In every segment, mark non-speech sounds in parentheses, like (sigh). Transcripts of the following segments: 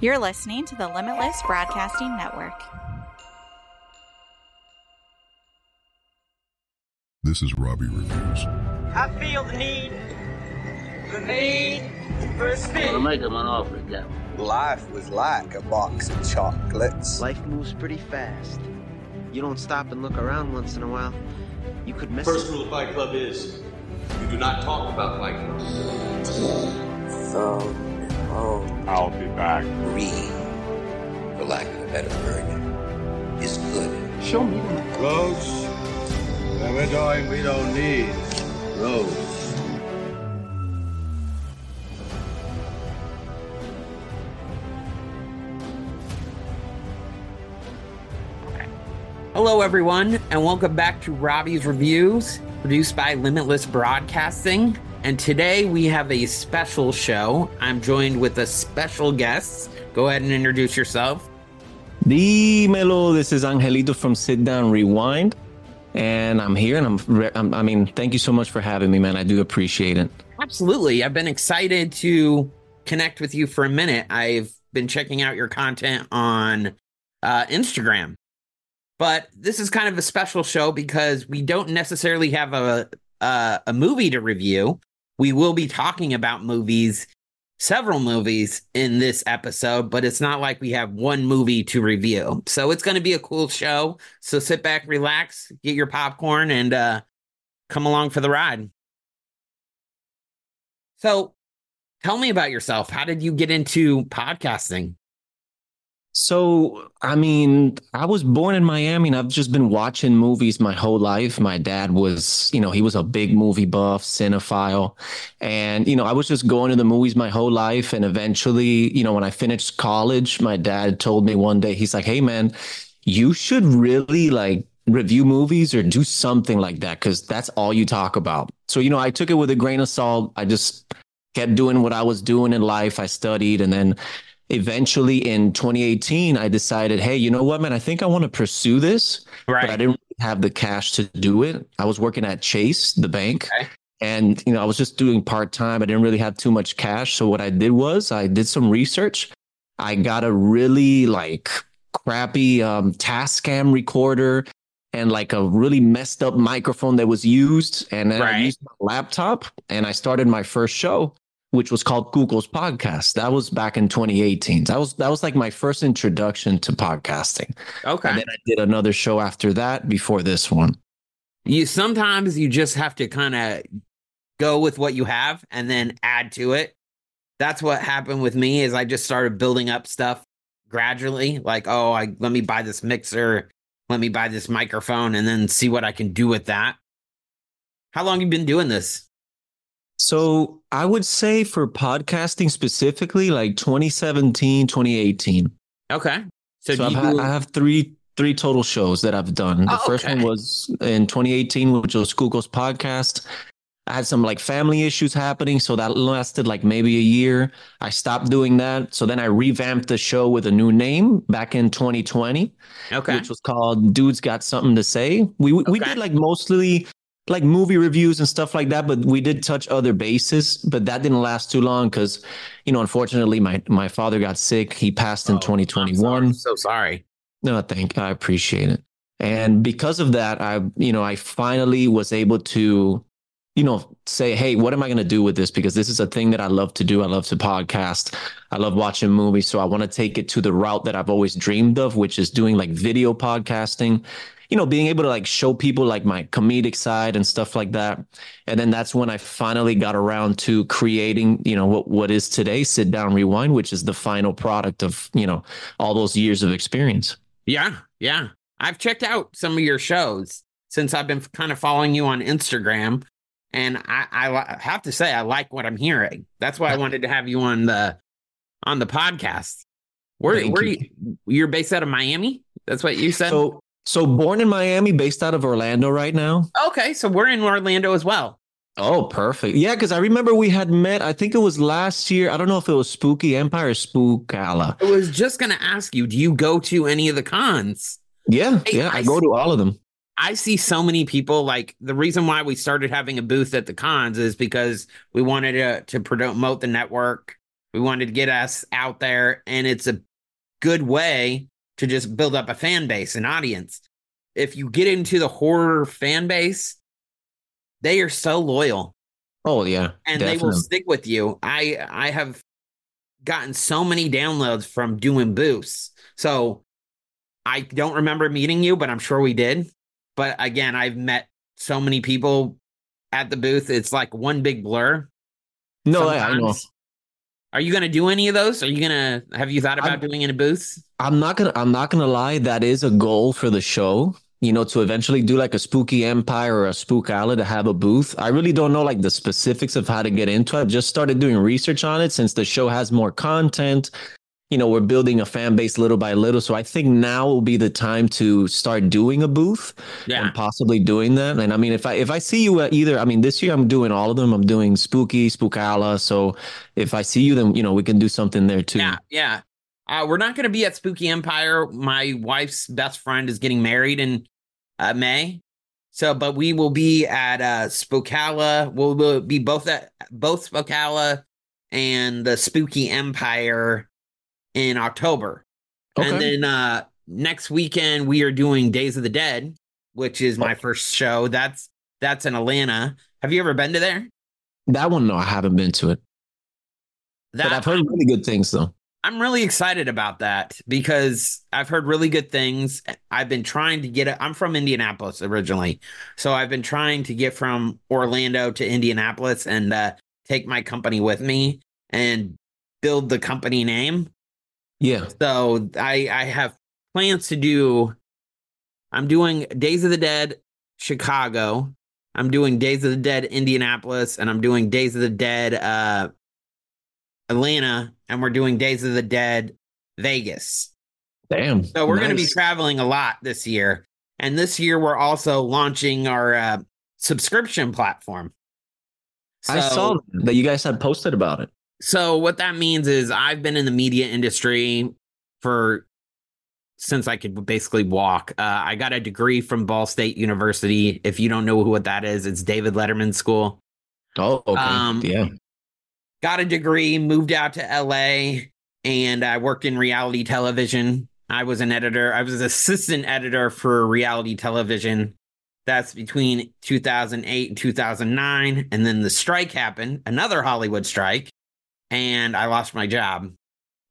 You're listening to the Limitless Broadcasting Network. This is Robby Reviews. I feel the need, the need for speed. I'll make him an offer again. Life was like a box of chocolates. Life moves pretty fast. You don't stop and look around once in a while. You could miss First it. rule of Fight Club is you do not talk about Fight Club. So Oh. I'll be back. Green, for lack of a better word, is good. Show me the Roads? Where we're going, we don't need roads. Hello, everyone, and welcome back to Robby's Reviews, produced by Limitless Broadcasting. And today we have a special show. I'm joined with a special guest. Go ahead and introduce yourself. Dímelo, this is Angelito from Sit Down Rewind. And I'm here and I'm, I'm, I mean, thank you so much for having me, man. I do appreciate it. Absolutely. I've been excited to connect with you for a minute. I've been checking out your content on uh, Instagram. But this is kind of a special show because we don't necessarily have a, a, a movie to review we will be talking about movies, several movies in this episode, but it's not like we have one movie to review. So it's going to be a cool show. So sit back, relax, get your popcorn, and uh, come along for the ride. So tell me about yourself. How did you get into podcasting? So, I mean, I was born in Miami and I've just been watching movies my whole life. My dad was, you know, he was a big movie buff, cinephile. And, you know, I was just going to the movies my whole life. And eventually, you know, when I finished college, my dad told me one day, he's like, hey, man, you should really like review movies or do something like that because that's all you talk about. So, you know, I took it with a grain of salt. I just kept doing what I was doing in life. I studied and then eventually in 2018 i decided hey you know what man? I think i want to pursue this right but i didn't have the cash to do it. I was working at chase the bank okay. and you know i was just doing part-time. I didn't really have too much cash. So what i did was i did some research. I got a really like crappy um, tascam recorder and like a really messed up microphone that was used. And then right. i used my laptop and i started my first show which was called Google's podcast. That was back in 2018. That was that was like my first introduction to podcasting. Okay. And then I did another show after that before this one. You sometimes you just have to kind of go with what you have and then add to it. That's what happened with me is I just started building up stuff gradually like oh I let me buy this mixer, let me buy this microphone and then see what I can do with that. How long you been doing this? So I would say for podcasting specifically, like 2017, 2018. Okay. So, so. I have three three total shows that I've done. The oh, first one was in 2018, which was Google's podcast. I had some like family issues happening, so that lasted like maybe a year. I stopped doing that. So then I revamped the show with a new name back in 2020. Okay. Which was called Dudes Got Something to Say. We we okay. did like mostly like movie reviews and stuff like that but we did touch other bases but that didn't last too long because you know unfortunately my my father got sick he passed in oh, 2021 so sorry no thank i appreciate it And because of that, I, you know, I finally was able to, you know, say, hey, what am I going to do with this? Because this is a thing that I love to do. I love to podcast. I love watching movies. So I want to take it to the route that I've always dreamed of, which is doing like video podcasting you know, being able to like show people like my comedic side and stuff like that. And then that's when I finally got around to creating, you know, what, what is today Sit Down Rewind, which is the final product of, you know, all those years of experience. Yeah. Yeah. I've checked out some of your shows since I've been kind of following you on Instagram. And I, I have to say, I like what I'm hearing. That's why I wanted to have you on the on the podcast. Where, where you. you you're based out of Miami? That's what you said. So so born in Miami, based out of Orlando right now. Okay, so we're in Orlando as well. Oh, perfect. Yeah, because I remember we had met. I think it was last year. I don't know if it was Spooky Empire or Spookala. I was just gonna ask you, do you go to any of the cons? Yeah, hey, yeah, I, I go to all of them. I see so many people like the reason why we started having a booth at the cons is because we wanted to to promote the network. We wanted to get us out there, and it's a good way to just build up a fan base, an audience. If you get into the horror fan base, they are so loyal. Oh yeah. And definitely. they will stick with you. I I have gotten so many downloads from doing boosts. So I don't remember meeting you, but I'm sure we did. But again, I've met so many people at the booth. It's like one big blur. No, I know. Are you going to do any of those? Are you going to have you thought about I'm, doing any booths? I'm not going to I'm not going to lie, that is a goal for the show. You know, to eventually do like a spooky empire or a spook alley to have a booth. I really don't know like the specifics of how to get into it. I've just started doing research on it since the show has more content you know, we're building a fan base little by little. So I think now will be the time to start doing a booth yeah. and possibly doing that. And I mean, if I if I see you at either, I mean, this year I'm doing all of them. I'm doing Spooky, Spookala. So if I see you, then you know we can do something there too. Yeah, yeah. Uh, we're not going to be at Spooky Empire. My wife's best friend is getting married in uh, May. So, but we will be at uh, Spookala. We'll, we'll be both at both Spookala and the Spooky Empire in October. Okay. And then uh next weekend we are doing Days of the Dead, which is my first show. That's that's in Atlanta. Have you ever been to there? That one, no, I haven't been to it. That, but I've heard really good things though. I'm really excited about that because I've heard really good things. I've been trying to get it. I'm from Indianapolis originally. So I've been trying to get from Orlando to Indianapolis and uh, take my company with me and build the company name. Yeah. So I I have plans to do. I'm doing Days of the Dead Chicago. I'm doing Days of the Dead Indianapolis, and I'm doing Days of the Dead uh, Atlanta, and we're doing Days of the Dead Vegas. Damn. So we're nice. going to be traveling a lot this year, and this year we're also launching our uh, subscription platform. So, I saw that you guys had posted about it. So what that means is I've been in the media industry for since I could basically walk. Uh, I got a degree from Ball State University. If you don't know what that is, it's David Letterman School. Oh, okay. Um, yeah. Got a degree, moved out to LA, and I worked in reality television. I was an editor. I was assistant editor for reality television. That's between 2008 and 2009. And then the strike happened, another Hollywood strike and I lost my job.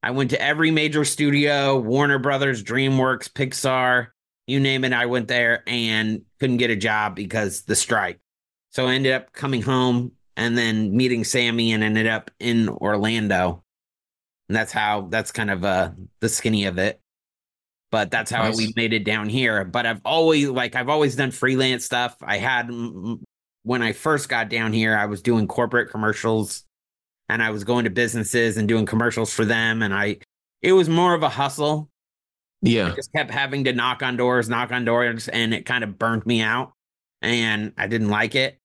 I went to every major studio, Warner Brothers, DreamWorks, Pixar, you name it. I went there and couldn't get a job because the strike. So I ended up coming home and then meeting Sammy and ended up in Orlando. And that's how that's kind of uh the skinny of it. But that's how nice. we made it down here. But I've always like I've always done freelance stuff. I had when I first got down here, I was doing corporate commercials and I was going to businesses and doing commercials for them. And I, it was more of a hustle. Yeah. I just kept having to knock on doors, knock on doors, and it kind of burnt me out. And I didn't like it.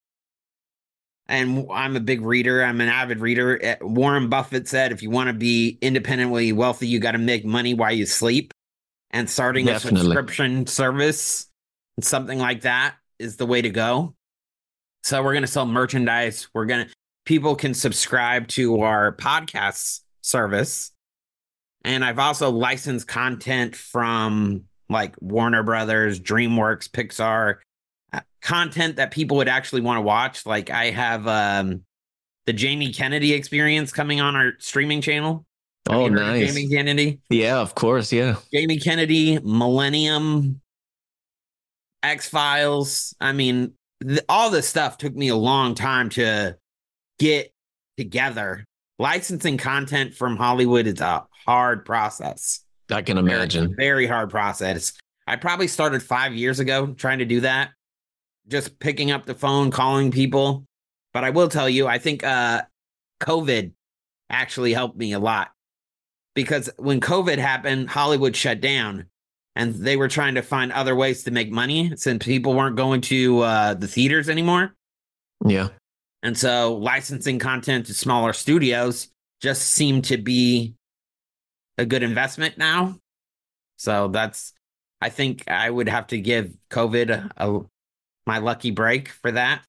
And I'm a big reader. I'm an avid reader. Eh, Warren Buffett said, if you want to be independently wealthy, you got to make money while you sleep. And starting Definitely. a subscription service, something like that, is the way to go. So we're going to sell merchandise. We're going to, people can subscribe to our podcast service. And I've also licensed content from like Warner Brothers, DreamWorks, Pixar, uh, content that people would actually want to watch. Like I have um the Jamie Kennedy experience coming on our streaming channel. Oh, you heard of nice. Jamie Kennedy. Yeah, of course. Yeah. Jamie Kennedy, Millennium, X Files. I mean, th- all this stuff took me a long time to get together. Licensing content from Hollywood is a hard process. I can imagine. Very hard process. I probably started five years ago trying to do that, just picking up the phone, calling people. But I will tell you, I think uh, COVID actually helped me a lot because when COVID happened, Hollywood shut down and they were trying to find other ways to make money since people weren't going to uh, the theaters anymore. Yeah. And so licensing content to smaller studios just seemed to be a good investment now. So that's, I think I would have to give COVID a, a my lucky break for that.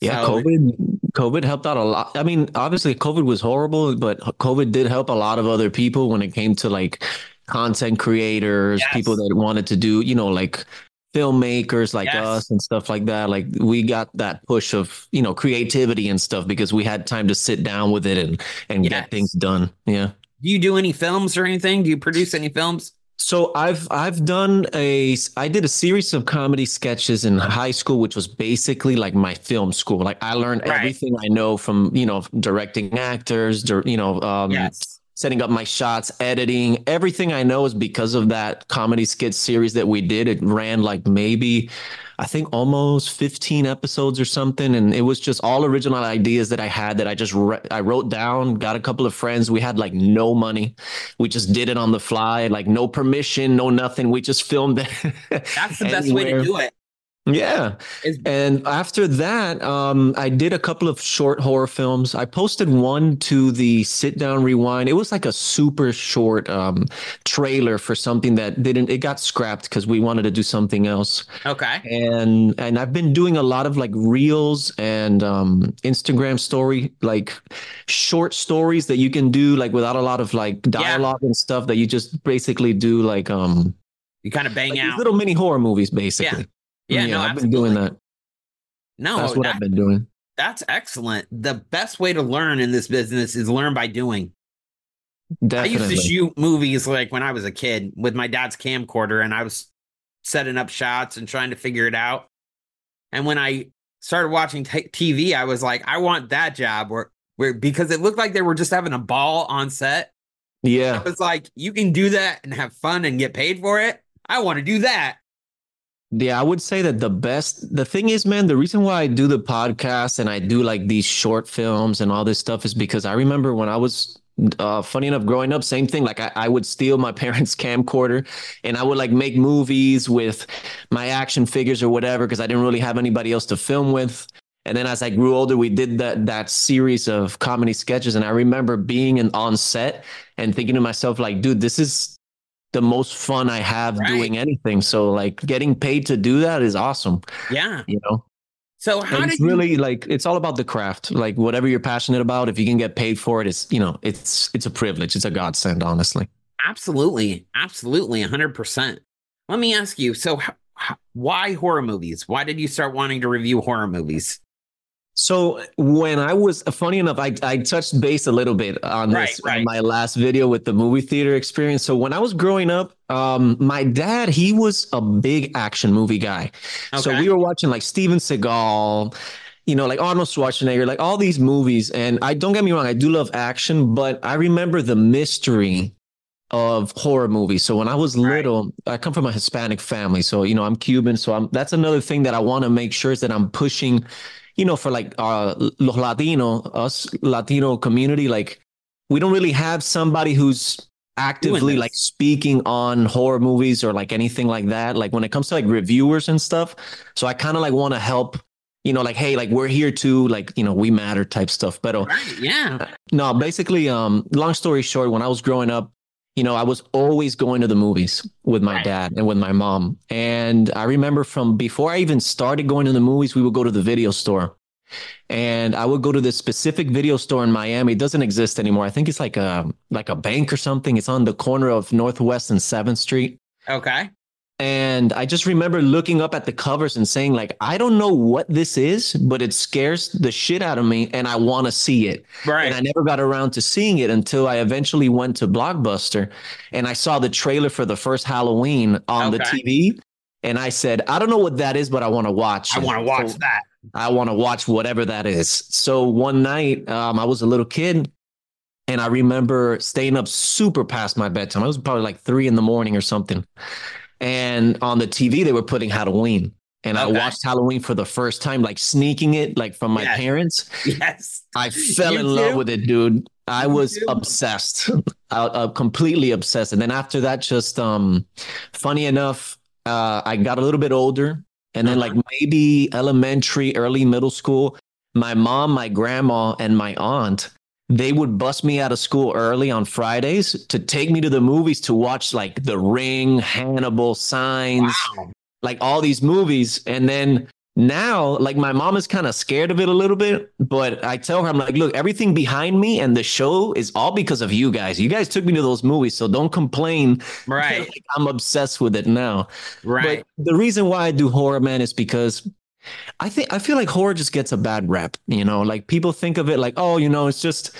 Yeah, So- COVID COVID helped out a lot. I mean, obviously COVID was horrible, but COVID did help a lot of other people when it came to like content creators, Yes. people that wanted to do, you know, like filmmakers like Yes. us and stuff like that. Like we got that push of, you know, creativity and stuff because we had time to sit down with it and and Yes. get things done. Yeah. Do you do any films or anything? Do you produce any films? So I've I've done a I did a series of comedy sketches in high school, which was basically like my film school. Like I learned Right. everything I know from you know directing actors, you know, um, Yes. Setting up my shots, editing. Everything I know is because of that comedy skit series that we did. It ran like maybe I think almost 15 episodes or something and it was just all original ideas that I had that I just re- I wrote down, got a couple of friends. We had like no money. We just did it on the fly, like no permission, no nothing. We just filmed it. That's (laughs) the best way to do it. Yeah. And after that, um, I did a couple of short horror films. I posted one to the Sit Down Rewind. It was like a super short um, trailer for something that didn't. It got scrapped because we wanted to do something else. Okay. And and I've been doing a lot of like reels and um, Instagram story, like short stories that you can do like without a lot of like dialogue and stuff that you just basically do like um You kind of bang like out. little mini horror movies basically. yeah, no, I've been doing that. No, That's what that- I've been doing. that's excellent. The best way to learn in this business is learn by doing. I used to shoot movies like when I was a kid with my dad's camcorder and I was setting up shots and trying to figure it out. And when I started watching t- TV, I was like, I want that job where, where because it looked like they were just having a ball on set. yeah. I was like, you can do that and have fun and get paid for it. I want to do that. Yeah, I would say that the best the thing is, man, the reason why I do the podcast and I do like these short films and all this stuff is because I remember when I was uh funny enough growing up, same thing. Like I, I would steal my (laughs) parents' camcorder and I would like make movies with my action figures or whatever because I didn't really have anybody else to film with. And then as I grew older, we did that that series of comedy sketches. And I remember being in, on set and thinking to myself, like, dude, this is the most fun I have Right. doing anything. So like getting paid to do that is awesome. Yeah. You know, So how And did it's you really like it's all about the craft. Like whatever you're passionate about, if you can get paid for it, it's you know, it's it's a privilege. It's a godsend, honestly. Absolutely, absolutely, hundred percent. Let me ask you. So, why horror movies? Why did you start wanting to review horror movies? So when I was funny enough, I I touched base a little bit on Right, this right. on my last video with the movie theater experience. So when I was growing up, um, my dad he was a big action movie guy. So we were watching like Steven Seagal, you know, like Arnold Schwarzenegger, like all these movies. And I don't get me wrong, I do love action, but I remember the mystery of horror movies. So when I was Right. little, I come from a Hispanic family. So, you know, I'm Cuban. So I'm that's another thing that I want to make sure is that I'm pushing, you know, for like uh los Latino, us Latino community, like we don't really have somebody who's actively like speaking on horror movies or like anything like that. Like when it comes to like reviewers and stuff. So I kind of like want to help, you know, like, hey, like we're here too, like, you know, we matter type stuff. But Right? Yeah. no, basically, um, long story short, when I was growing up, you know, I was always going to the movies with my dad and with my mom. And I remember from before I even started going to the movies, we would go to the video store. And I would go to this specific video store in Miami. It doesn't exist anymore. I think it's like a like a bank or something. It's on the corner of Northwest and 7th Street. Okay. And I just remember looking up at the covers and saying, like, I don't know what this is, but it scares the shit out of me and I want to see it. Right. And I never got around to seeing it until I eventually went to Blockbuster and I saw the trailer for the first Halloween on the TV. And I said, I don't know what that is, but I want to watch. I want to watch So that. I want to watch whatever that is. So one night, um, I was a little kid, and I remember staying up super past my bedtime. I was probably like three in the morning or something. And on the TV, they were putting Halloween, and I watched Halloween for the first time, like sneaking it, like from my Yes. parents. Yes. I (laughs) fell You in love with it, dude. I was too? obsessed, (laughs) uh, uh, completely obsessed. And then after that, just um, funny enough, uh, I got a little bit older, and then Uh-huh. like maybe elementary, early middle school. My mom, my grandma, and my aunt, they would bust me out of school early on Fridays to take me to the movies to watch like The Ring, Hannibal, Signs Wow. like all these movies and then now like my mom is kind of scared of it a little bit but i tell her i'm like look everything behind me and the show is all because of you guys you guys took me to those movies so don't complain (laughs) Right. like i'm obsessed with it now Right. but the reason why i do horror man is because i think i feel like horror just gets a bad rep you know? Like people think of it like oh you know it's just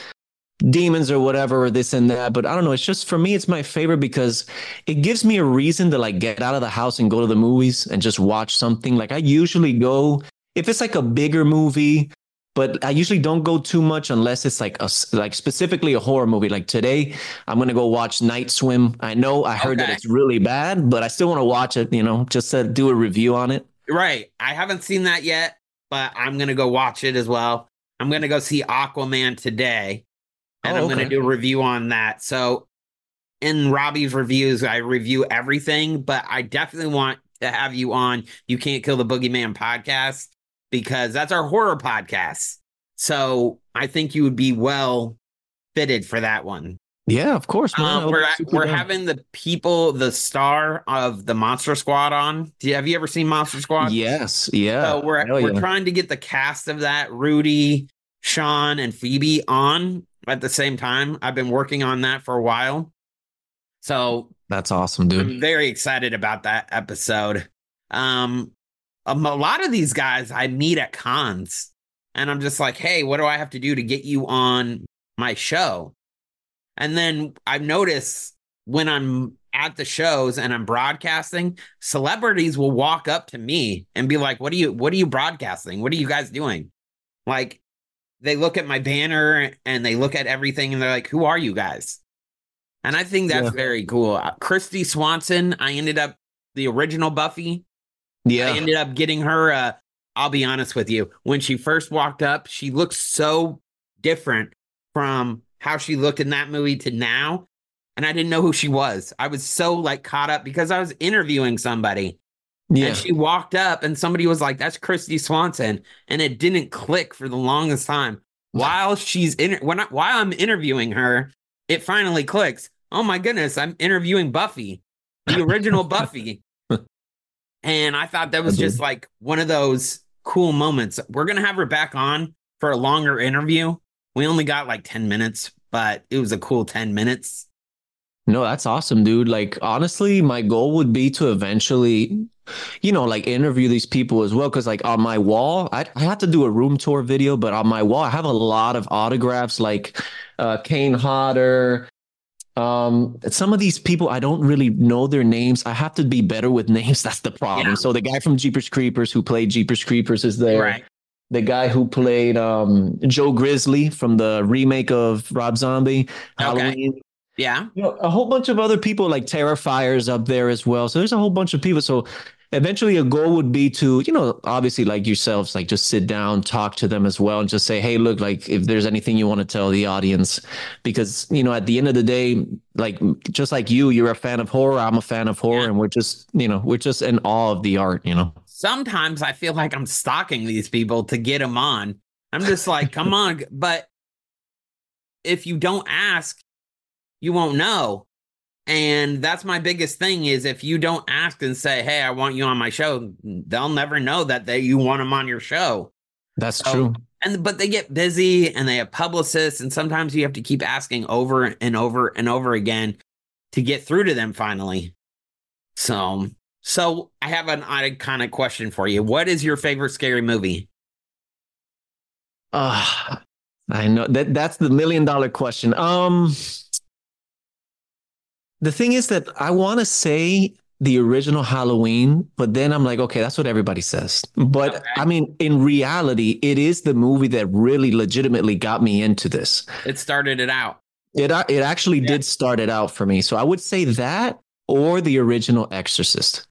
demons or whatever or this and that but i don't know it's just for me it's my favorite because it gives me a reason to like get out of the house and go to the movies and just watch something. Like i usually go if it's like a bigger movie but i usually don't go too much unless it's like a like specifically a horror movie. Like today i'm gonna go watch night swim. I know i heard that it's really bad but i still want to watch it you know just to do a review on it Right. I haven't seen that yet, but I'm gonna go watch it as well. I'm gonna go see Aquaman today, and Oh, I'm gonna do a review on that. So, in Robby's reviews, I review everything, but I definitely want to have you on. You can't kill the boogeyman podcast because that's our horror podcast. So I think you would be well fitted for that one. Yeah of course Um, we're we're down. having the people, the star of the Monster Squad on. Do you, have you ever seen Monster Squad? yes yeah So we're Hell we're yeah. trying to get the cast of that Rudy, Sean, and Phoebe on at the same time. I've been working on that for a while, so that's awesome dude I'm very excited about that episode. Um, um, a lot of these guys I meet at cons, and I'm just like, hey, what do I have to do to get you on my show? And then I've noticed when I'm at the shows and I'm broadcasting, celebrities will walk up to me and be like, "What are you? What are you broadcasting? What are you guys doing?" Like, they look at my banner and they look at everything and they're like, "Who are you guys?" And I think that's Yeah. very cool. Uh, Kristy Swanson, I ended up the original Buffy. yeah I ended up getting her. Uh, I'll be honest with you. When she first walked up, she looked so different from how she looked in that movie to now. And I didn't know who she was. I was so like caught up because I was interviewing somebody. yeah And she walked up and somebody was like, that's Kristy Swanson. And it didn't click for the longest time. While she's in when I, while I'm interviewing her, it finally clicks. Oh my goodness, I'm interviewing Buffy, the original Buffy. (laughs) And I thought that was just like one of those cool moments. We're gonna have her back on for a longer interview. We only got like 10 minutes, but it was a cool 10 minutes. No, that's awesome, dude. Like, honestly, my goal would be to eventually, you know, like interview these people as well. Cause, like, on my wall, I, I have to do a room tour video, but on my wall, I have a lot of autographs like uh, Kane Hodder. Um, some of these people, I don't really know their names. I have to be better with (laughs) names. That's the problem. Yeah. So, the guy from Jeepers Creepers who played Jeepers Creepers is there. Right. The guy who played um, Joe Grizzly from the remake of Rob Zombie, Okay. Halloween Yeah. you know, a whole bunch of other people like Terrifiers up there as well. So there's a whole bunch of people. So eventually a goal would be to, you know, obviously like yourselves, like just sit down, talk to them as well, and just say, hey, look, like if there's anything you want to tell the audience, because you know, at the end of the day, like just like you, you're a fan of horror, I'm a fan of horror, Yeah. and we're just, you know, we're just in awe of the art, you know. Sometimes I feel like I'm stalking these people to get them on. I'm just like, come (laughs) on. But if you don't ask, you won't know. And that's my biggest thing is if you don't ask and say, hey, I want you on my show, they'll never know that they you want them on your show. That's So- true. And but they get busy and they have publicists, and sometimes you have to keep asking over and over and over again to get through to them finally. So, so I have an iconic question for you. What is your favorite scary movie? Uh, I know that that's the million dollar question. Um, the thing is that I want to say the original Halloween, but then I'm like, okay, that's what everybody says. But Okay. I mean, in reality, it is the movie that really legitimately got me into this. It started it out. It it actually Yeah. did start it out for me. So I would say that or the original Exorcist.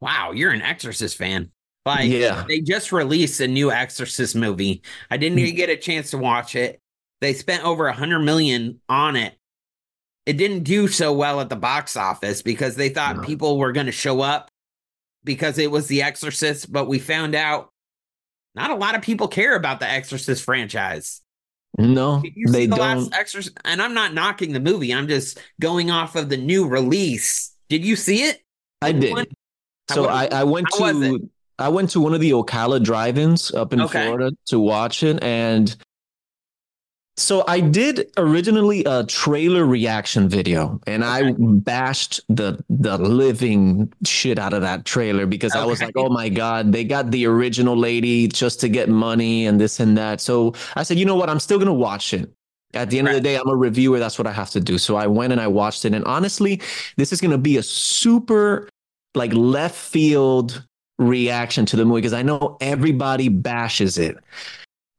Wow, you're an Exorcist fan. Like, Yeah. they just released a new Exorcist movie. I didn't Hmm. even get a chance to watch it. They spent over a hundred million on it. It didn't do so well at the box office because they thought No. people were going to show up because it was The Exorcist. But we found out not a lot of people care about the Exorcist franchise. No, Did you see they the don't. last Exorcist? And I'm not knocking the movie. I'm just going off of the new release. Did you see it? I did. So I, I went to I went to one of the Ocala drive-ins up in Okay. Florida to watch it, and so I did originally a trailer reaction video, and I bashed the the living shit out of that trailer because I was like, oh my god, they got the original lady just to get money and this and that. So I said, you know what, I'm still gonna watch it. At the end of the day, I'm a reviewer. That's what I have to do. So I went and I watched it, and honestly, this is gonna be a super like left field reaction to the movie because I know everybody bashes it.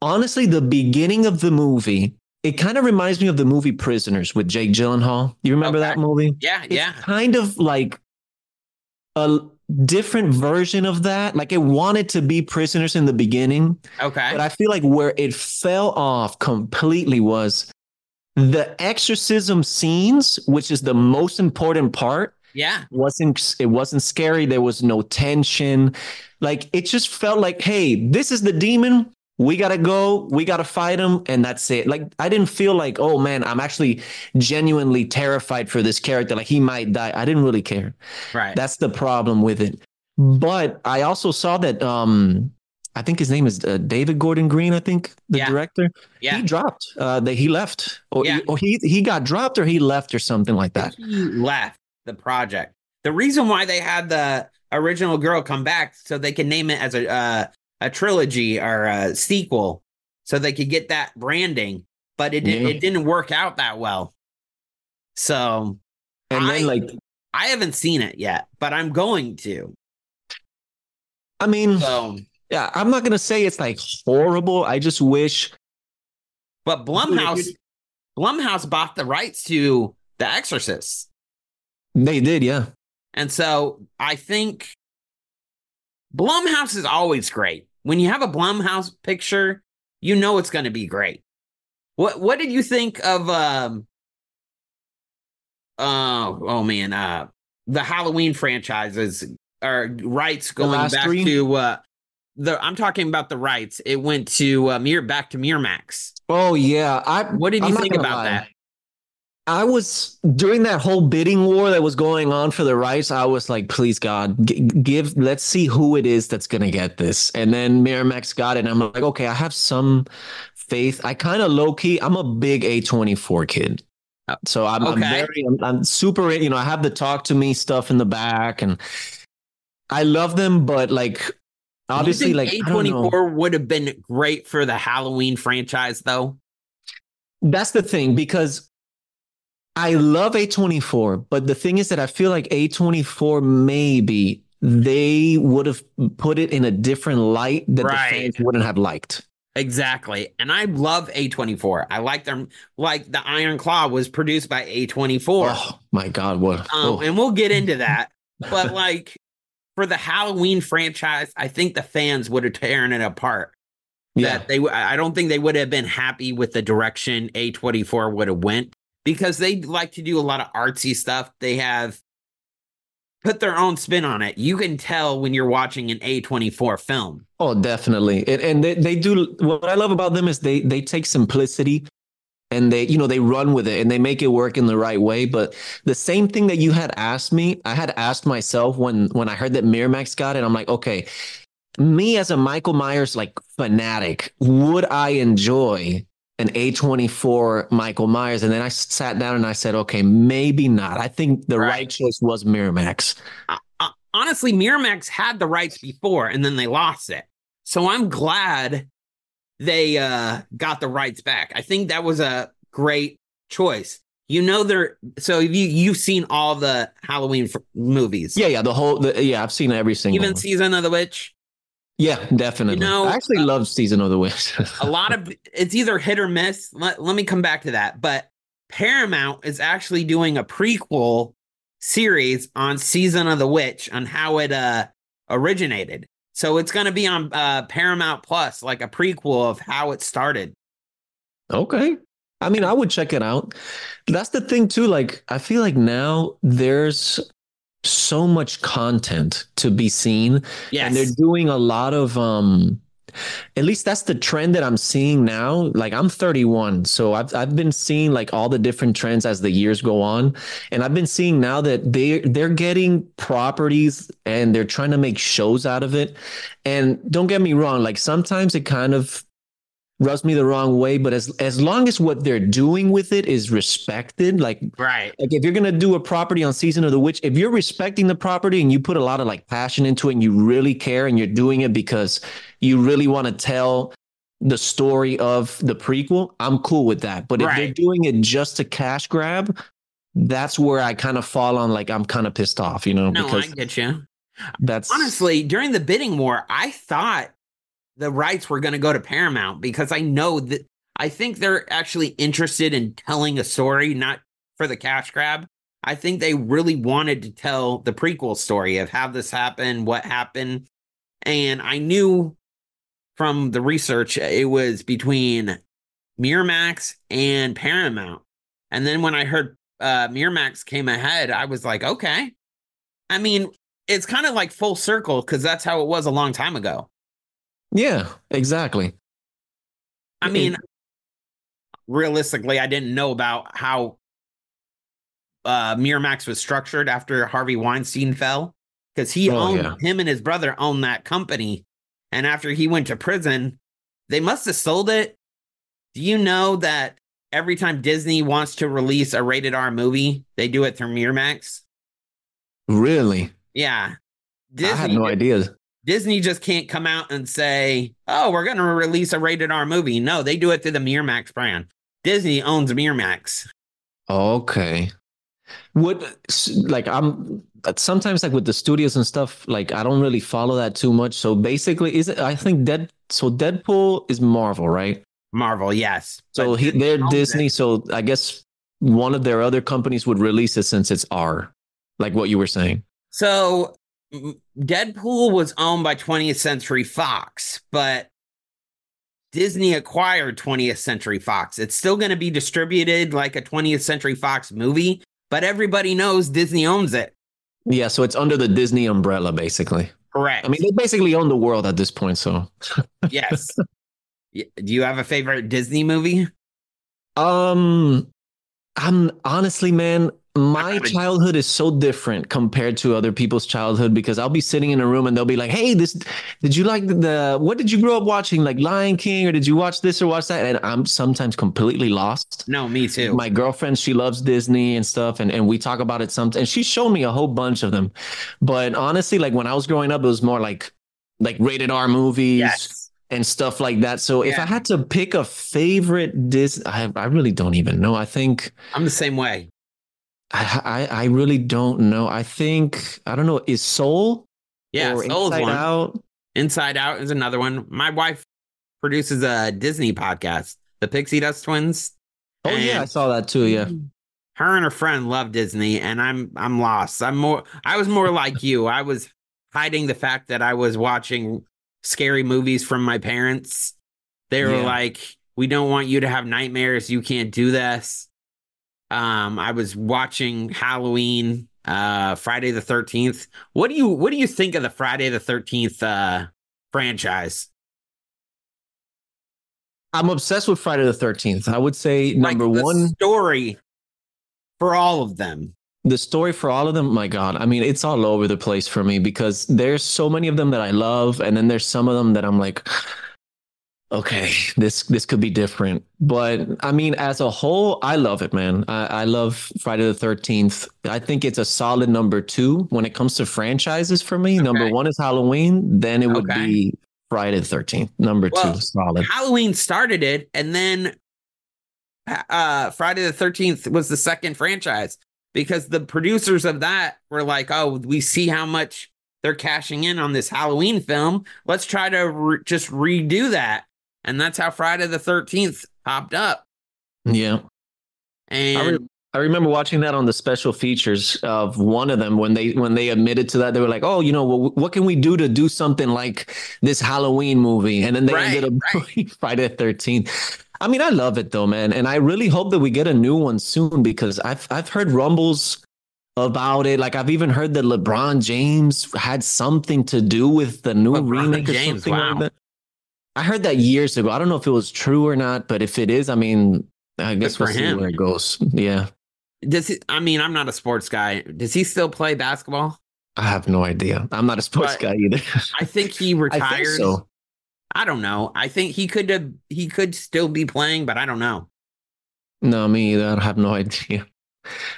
Honestly, the beginning of the movie, it kind of reminds me of the movie Prisoners with Jake Gyllenhaal. You remember Okay. that movie? Yeah, It's yeah. kind of like a different version of that. Like it wanted to be Prisoners in the beginning, Okay. but I feel like where it fell off completely was the exorcism scenes, which is the most important part yeah. wasn't it wasn't scary. There was no tension. Like it just felt like hey this is the demon. We gotta go. We gotta fight him and that's it. Like i didn't feel like oh man i'm actually genuinely terrified for this character. Like he might die. I didn't really care. Right. that's the problem with it. But i also saw that um i think his name is uh, david gordon green i think the Yeah. director. Yeah. he dropped uh that he left. Or, Yeah. or he he got dropped or he left or something like that. He left the project. The reason why they had the original girl come back so they can name it as a uh, a trilogy or a sequel, so they could get that branding, but it did, Yeah. it didn't work out that well. So and I- then like I haven't seen it yet, but I'm going to. i mean So, Yeah, I'm not gonna say it's like horrible. I just wish but Blumhouse Blumhouse bought the rights to The Exorcist. They did. Yeah, And so I think Blumhouse is always great. When you have a Blumhouse picture, you know it's going to be great. What what did you think of um oh oh man uh the Halloween franchises or rights going back three? to uh the I'm talking about the rights. It went to uh, Mir back to Miramax. Oh yeah. I What did I'm you think about lie. that? I was during that whole bidding war that was going on for the rights. I was like, please God, g- give. Let's see who it is that's gonna get this. And then Miramax got it. And I'm like, okay, I have some faith. I kind of low key. I'm a big A24 kid. So I'm, I'm very, I'm, I'm super, you know, I have the talk to me stuff in the back and I love them, but like, obviously, like, think I. A24 would have been great for the Halloween franchise though. That's the thing because I love A24, but the thing is that I feel like A24 maybe they would have put it in a different light that Right. the fans wouldn't have liked. Exactly. And I love A24. I like them like the Iron Claw was produced by A24. Oh my God, what? Um, oh. and we'll get into that. (laughs) But like for the Halloween franchise, I think the fans would have torn it apart. yeah, That they I don't think they would have been happy with the direction A24 would have went because they like to do a lot of artsy stuff. They have put their own spin on it. You can tell when you're watching an A24 film. oh, definitely. And, and they, they do. What I love about them is they they take simplicity and they you know they run with it and they make it work in the right way. But the same thing that you had asked me, I had asked myself when when I heard that Miramax got it. I'm like, okay, me as a Michael Myers like fanatic, would I enjoy an A24 Michael Myers. And then I sat down and I said, okay, maybe not. I think the right, right choice was Miramax. Uh, uh, honestly, Miramax had the rights before and then they lost it. So I'm glad they uh, got the rights back. I think that was a great choice. You know, they're so you you've seen all the Halloween f- movies. Yeah, yeah, the whole the, yeah, I've seen every single even one. season of the witch. Yeah, definitely. You know, I actually uh, love season of the witch. a lot of it's either hit or miss. Let, let me come back to that. But Paramount is actually doing a prequel series on season of the witch on how it uh originated. So it's going to be on uh, Paramount Plus, like a prequel of how it started. Okay. I mean, I would check it out. That's the thing too. Like, I feel like now there's so much content to be seen. Yes. And they're doing a lot of um at least that's the trend that I'm seeing now. Like I'm 31, so I've I've been seeing like all the different trends as the years go on, and I've been seeing now that they they're getting properties and they're trying to make shows out of it. And don't get me wrong, like sometimes it kind of rubs me the wrong way but as as long as what they're doing with it is respected like right. like if you're gonna do a property on season of the witch if you're respecting the property and you put a lot of like passion into it and you really care and you're doing it because you really want to tell the story of the prequel i'm cool with that. But right. if they're doing it just to cash grab that's where i kind of fall on like i'm kind of pissed off you know no because i get you. that's honestly during the bidding war i thought the rights were going to go to Paramount because I know that I think they're actually interested in telling a story, not for the cash grab. I think they really wanted to tell the prequel story of how this happened, what happened. And I knew from the research it was between Miramax and Paramount. And then when I heard uh, Miramax came ahead, I was like, okay. I mean, it's kind of like full circle because that's how it was a long time ago. Yeah, exactly. I mean, realistically, I didn't know about how uh, Miramax was structured after Harvey Weinstein fell because he oh, owned yeah. him and his brother owned that company. And after he went to prison, they must have sold it. Do you know that every time Disney wants to release a rated R movie, they do it through Miramax? Really? Yeah. Disney, I had no idea. Disney just can't come out and say, "Oh, we're going to release a rated R movie." No, they do it through the Miramax brand. Disney owns Miramax. Okay. Would like I'm sometimes like with the studios and stuff like I don't really follow that too much. So basically, is it? I think Dead. So Deadpool is Marvel, right? Marvel, yes. So he, they're Disney. It. So I guess one of their other companies would release it since it's R, like what you were saying. So Deadpool was owned by 20th Century Fox, but Disney acquired 20th Century Fox. It's still going to be distributed like a 20th Century Fox movie, but everybody knows Disney owns it. Yeah, so it's under the Disney umbrella, basically. Correct. I mean, they basically own the world at this point. So, (laughs) yes. Do you have a favorite Disney movie? Um, I'm honestly, man, my childhood is so different compared to other people's childhood because I'll be sitting in a room and they'll be like, "Hey, this did you like the what did you grow up watching like Lion King or did you watch this or watch that?" And I'm sometimes completely lost. No, me too. My girlfriend, she loves Disney and stuff and and we talk about it sometimes and she showed me a whole bunch of them. But honestly, like when I was growing up, it was more like like rated R movies. Yes and stuff like that. So yeah. if I had to pick a favorite Disney, I, I really don't even know. I think I'm the same way. I, I, really don't know. I think I don't know. Is Soul? Yeah, Soul's Inside one. Out. Inside Out is another one. My wife produces a Disney podcast, the Pixie Dust Twins. Oh yeah, I saw that too. Yeah. Mm-hmm. Her and her friend love Disney, and I'm I'm lost. I'm more. I was more like you. I was hiding the fact that I was watching scary movies from my parents. They were yeah. like, "We don't want you to have nightmares. You can't do this." Um, I was watching Halloween, uh, Friday the Thirteenth. What do you What do you think of the Friday the Thirteenth uh, franchise? I'm obsessed with Friday the Thirteenth. I would say number like one story for all of them. The story for all of them, my God. I mean, it's all over the place for me because there's so many of them that I love, and then there's some of them that I'm like, okay, this this could be different. But I mean, as a whole, I love it, man. I, I love Friday the Thirteenth. I think it's a solid number two when it comes to franchises for me. Okay. Number one is Halloween, then it would okay. be Friday the Thirteenth. Number well, two, solid. Halloween started it, and then uh Friday the Thirteenth was the second franchise because the producers of that were like, "Oh, we see how much." They're cashing in on this Halloween film. Let's try to re- just redo that and that's how Friday the Thirteenth popped up. Yeah, and I, re- I, remember watching that on the special features of one of them when they when they admitted to that they were like, oh, you know, well, what can we do to do something like this Halloween movie? And then they right, ended up right. (laughs) Friday the Thirteenth. I mean, I love it though, man, and I really hope that we get a new one soon because I've I've heard rumbles about it. Like I've even heard that LeBron James had something to do with the new LeBron remake James, or something wow. like that. I heard that years ago. I don't know if it was true or not, but if it is, I mean, I guess we'll see where it goes. Yeah. Does he? I mean, I'm not a sports guy. Does he still play basketball? I have no idea. I'm not a sports but guy either. (laughs) I think he retired. I, think so. I don't know. I think he could have. He could still be playing, but I don't know. No, me either. I have no (laughs) idea.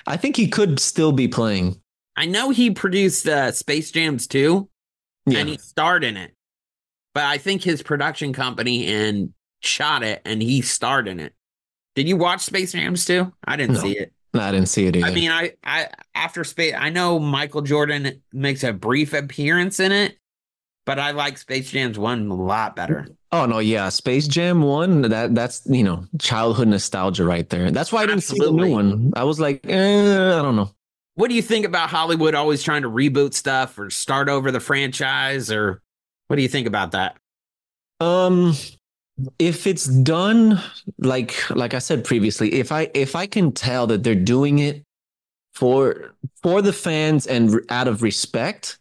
I think he could still be playing. I know he produced uh, Space Jams too, yeah. and he starred in it but I think his production company and shot it and he starred in it. Did you watch Space Jams too? I didn't no, see it. No, I didn't see it either. I mean, I, I after space, I know Michael Jordan makes a brief appearance in it, but I like Space Jam's one a lot better. Oh no, yeah, Space Jam one. That that's you know childhood nostalgia right there. That's why I didn't Absolutely. see the new one. I was like, eh, I don't know. What do you think about Hollywood always trying to reboot stuff or start over the franchise or what do you think about that? Um if it's done like like I said previously, if I if I can tell that they're doing it for for the fans and out of respect,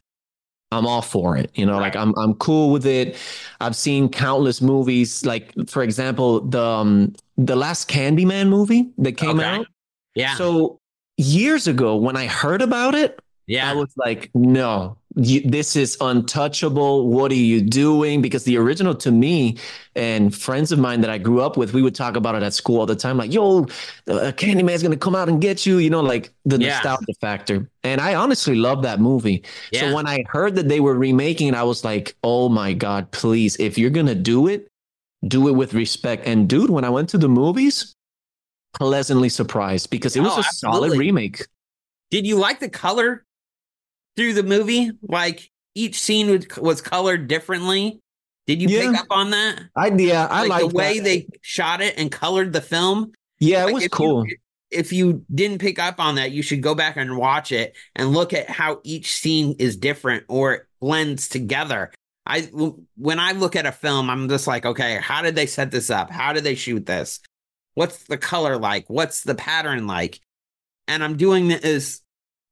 I'm all for it. You know, right. like I'm I'm cool with it. I've seen countless movies, like for example, the um, the last Candyman movie that came okay. out. Yeah. So years ago, when I heard about it, yeah. I was like, no, you, this is untouchable. What are you doing? Because the original to me and friends of mine that I grew up with, we would talk about it at school all the time. Like, yo, uh, Candyman's going to come out and get you, you know, like the yeah. nostalgia factor. And I honestly love that movie. Yeah. So when I heard that they were remaking it, I was like, oh my God, please, if you're going to do it, do it with respect. And dude, when I went to the movies, pleasantly surprised because it was oh, a absolutely. solid remake. Did you like the color through the movie? Like each scene was, was colored differently. Did you yeah. pick up on that? I yeah, I like the way that. they shot it and colored the film. Yeah, like it was cool. You, if you didn't pick up on that, you should go back and watch it and look at how each scene is different or it blends together. I when I look at a film, I'm just like, okay, how did they set this up? How did they shoot this? What's the color like? What's the pattern like? And I'm doing this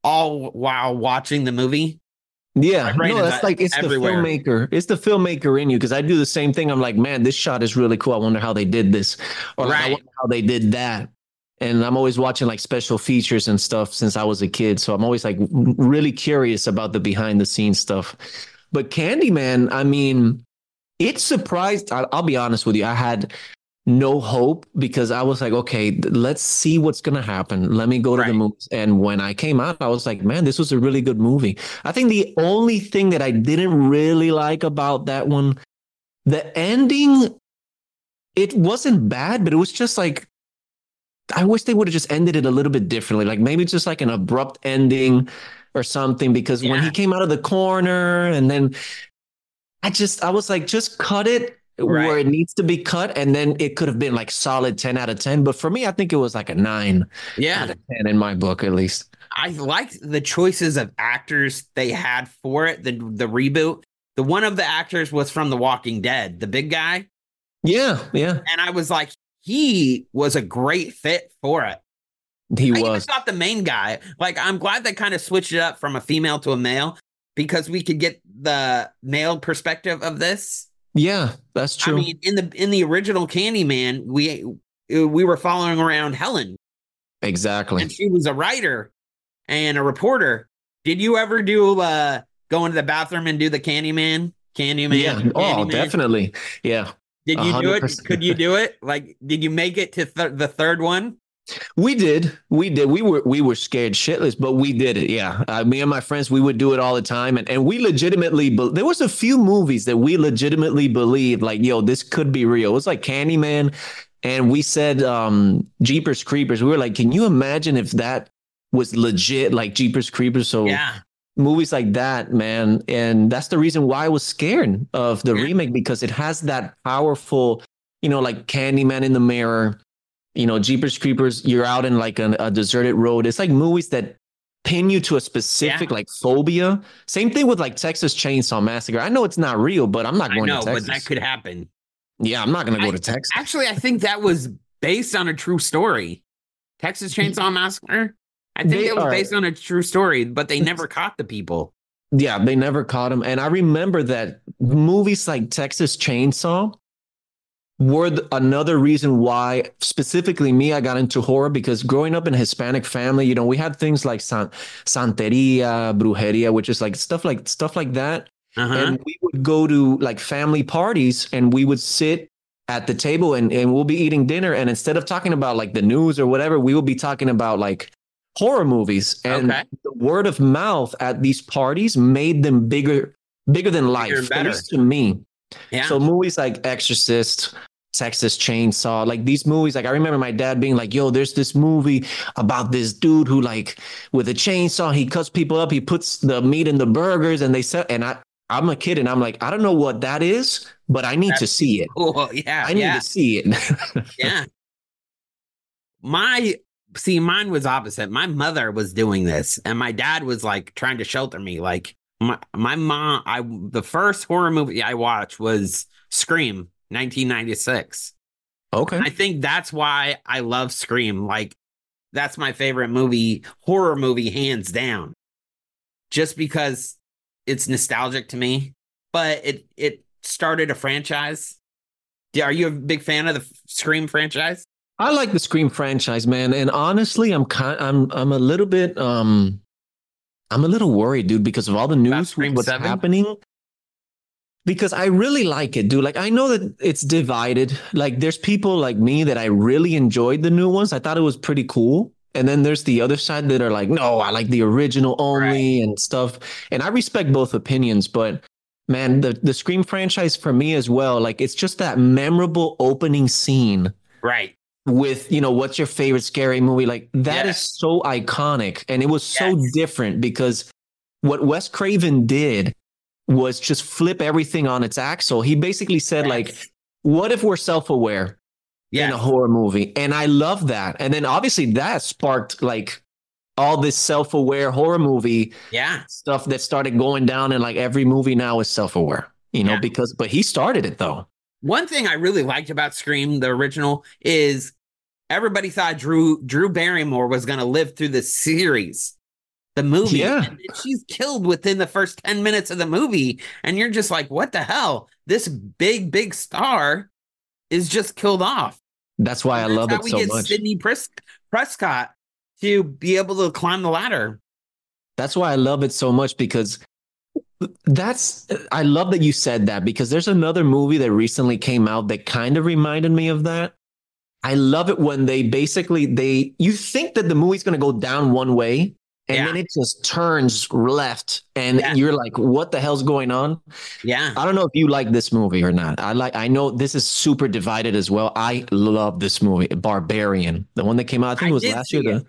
all while watching the movie. Yeah, no, that's like it's everywhere. the filmmaker. It's the filmmaker in you because I do the same thing. I'm like, man, this shot is really cool. I wonder how they did this, or like, I wonder how they did that. And I'm always watching like special features and stuff since I was a kid. So I'm always like really curious about the behind the scenes stuff. But Candyman, I mean, it surprised. I'll be honest with you. I had no hope because I was like, okay, let's see what's gonna happen. Let me go to right. the movies. And when I came out, I was like, man, this was a really good movie. I think the only thing that I didn't really like about that one, the ending, it wasn't bad, but it was just like I wish they would have just ended it a little bit differently. Like maybe just like an abrupt ending or something. Because yeah. when he came out of the corner and then I just I was like, just cut it right. where it needs to be cut, and then it could have been like solid ten out of ten. But for me, I think it was like a nine. Yeah, out of ten in my book, at least. I liked the choices of actors they had for it. The the reboot. The one of the actors was from The Walking Dead, the big guy. Yeah, yeah. And I was like, he was a great fit for it. He I was not the main guy. Like, I'm glad they kind of switched it up from a female to a male because we could get the male perspective of this. Yeah, that's true. I mean, in the in the original Candyman, we we were following around Helen. Exactly. And she was a writer and a reporter. Did you ever do uh go into the bathroom and do the Candyman? Candyman. Yeah. Candyman? Oh, definitely. Yeah. Did you do it? Could you do it? Like, did you make it to th- the third one? We did, we did. We were we were scared shitless, but we did it. Yeah, uh, me and my friends, we would do it all the time, and and we legitimately. Be- there was a few movies that we legitimately believed, like, yo, this could be real. It was like Candyman, and we said, um, Jeepers Creepers. We were like, can you imagine if that was legit, like Jeepers Creepers? So Yeah. movies like that, man. And that's the reason why I was scared of the Yeah. remake because it has that powerful, you know, like Candyman in the mirror, you know, Jeepers Creepers, you're out in like an, a deserted road. It's like movies that pin you to a specific Yeah. like phobia. Same thing with like Texas Chainsaw Massacre. I know it's not real, but I'm not going know, to Texas. but that could happen. yeah, I'm not going to go to Texas. Actually, I think that was based on a true story. Texas Chainsaw Massacre. I think They it was are- based on a true story, but they never (laughs) caught the people. Yeah, they never caught them. And I remember that movies like Texas Chainsaw were th- another reason why, specifically me, I got into horror because growing up in a Hispanic family, you know, we had things like san- Santeria, Brujeria, which is like stuff like stuff like that. Uh-huh. And we would go to like family parties and we would sit at the table and, and we'll be eating dinner. And instead of talking about like the news or whatever, we will be talking about like horror movies. And Okay. the word of mouth at these parties made them bigger, bigger than life. and At least to me. yeah. So movies like Exorcist, Texas Chainsaw, like these movies, like I remember my dad being like, yo, there's this movie about this dude who like with a chainsaw, he cuts people up, he puts the meat in the burgers and they sell and I I'm a kid and I'm like, I don't know what that is, but I need to see it. cool. (laughs) Yeah. I need yeah. to see it. (laughs) yeah. My see, mine was opposite. My mother was doing this, and my dad was like trying to shelter me. Like my my mom, I the first horror movie I watched was Scream, 1996. okay. I think that's why I love Scream. Like that's my favorite movie, horror movie, hands down. Just because it's nostalgic to me, but it it started a franchise. Are you a big fan of the Scream franchise? I like the Scream franchise, man. And honestly, I'm kind I'm I'm a little bit um I'm a little worried, dude, because of all the news what's 7? happening. Because I really like it, dude. Like I know that it's divided. Like there's people like me that I really enjoyed the new ones. I thought it was pretty cool. And then there's the other side that are like, no, I like the original only and stuff. And I respect both opinions, but man, the the Scream franchise for me as well, like it's just that memorable opening scene Right. with you know what's your favorite scary movie like that is Yes. so iconic and it was so different because what wes craven did was just flip everything on its axle. He basically said like what if we're self-aware in a horror movie? And i love that. And then obviously that sparked like all this self-aware horror movie Yeah. stuff that started going down and like every movie now is self-aware you know Yeah. because but he started it though. One thing I really liked about Scream, the original, is everybody thought Drew Drew Barrymore was going to live through the series, the movie. Yeah. And she's killed within the first 10 minutes of the movie. And you're just like, what the hell? This big, big star is just killed off. that's why i And love it we so get much Sidney Pres- Prescott to be able to climb the ladder. That's why I love it so much because that's I love that you said that because there's another movie that recently came out that kind of reminded me of that. I love it when they basically they you think that the movie's going to go down one way and Yeah. then it just turns left and Yeah. you're like what the hell's going on? Yeah. I don't know if you like this movie or not. I like I know this is super divided as well. I love this movie, Barbarian. The one that came out I think it was last year it.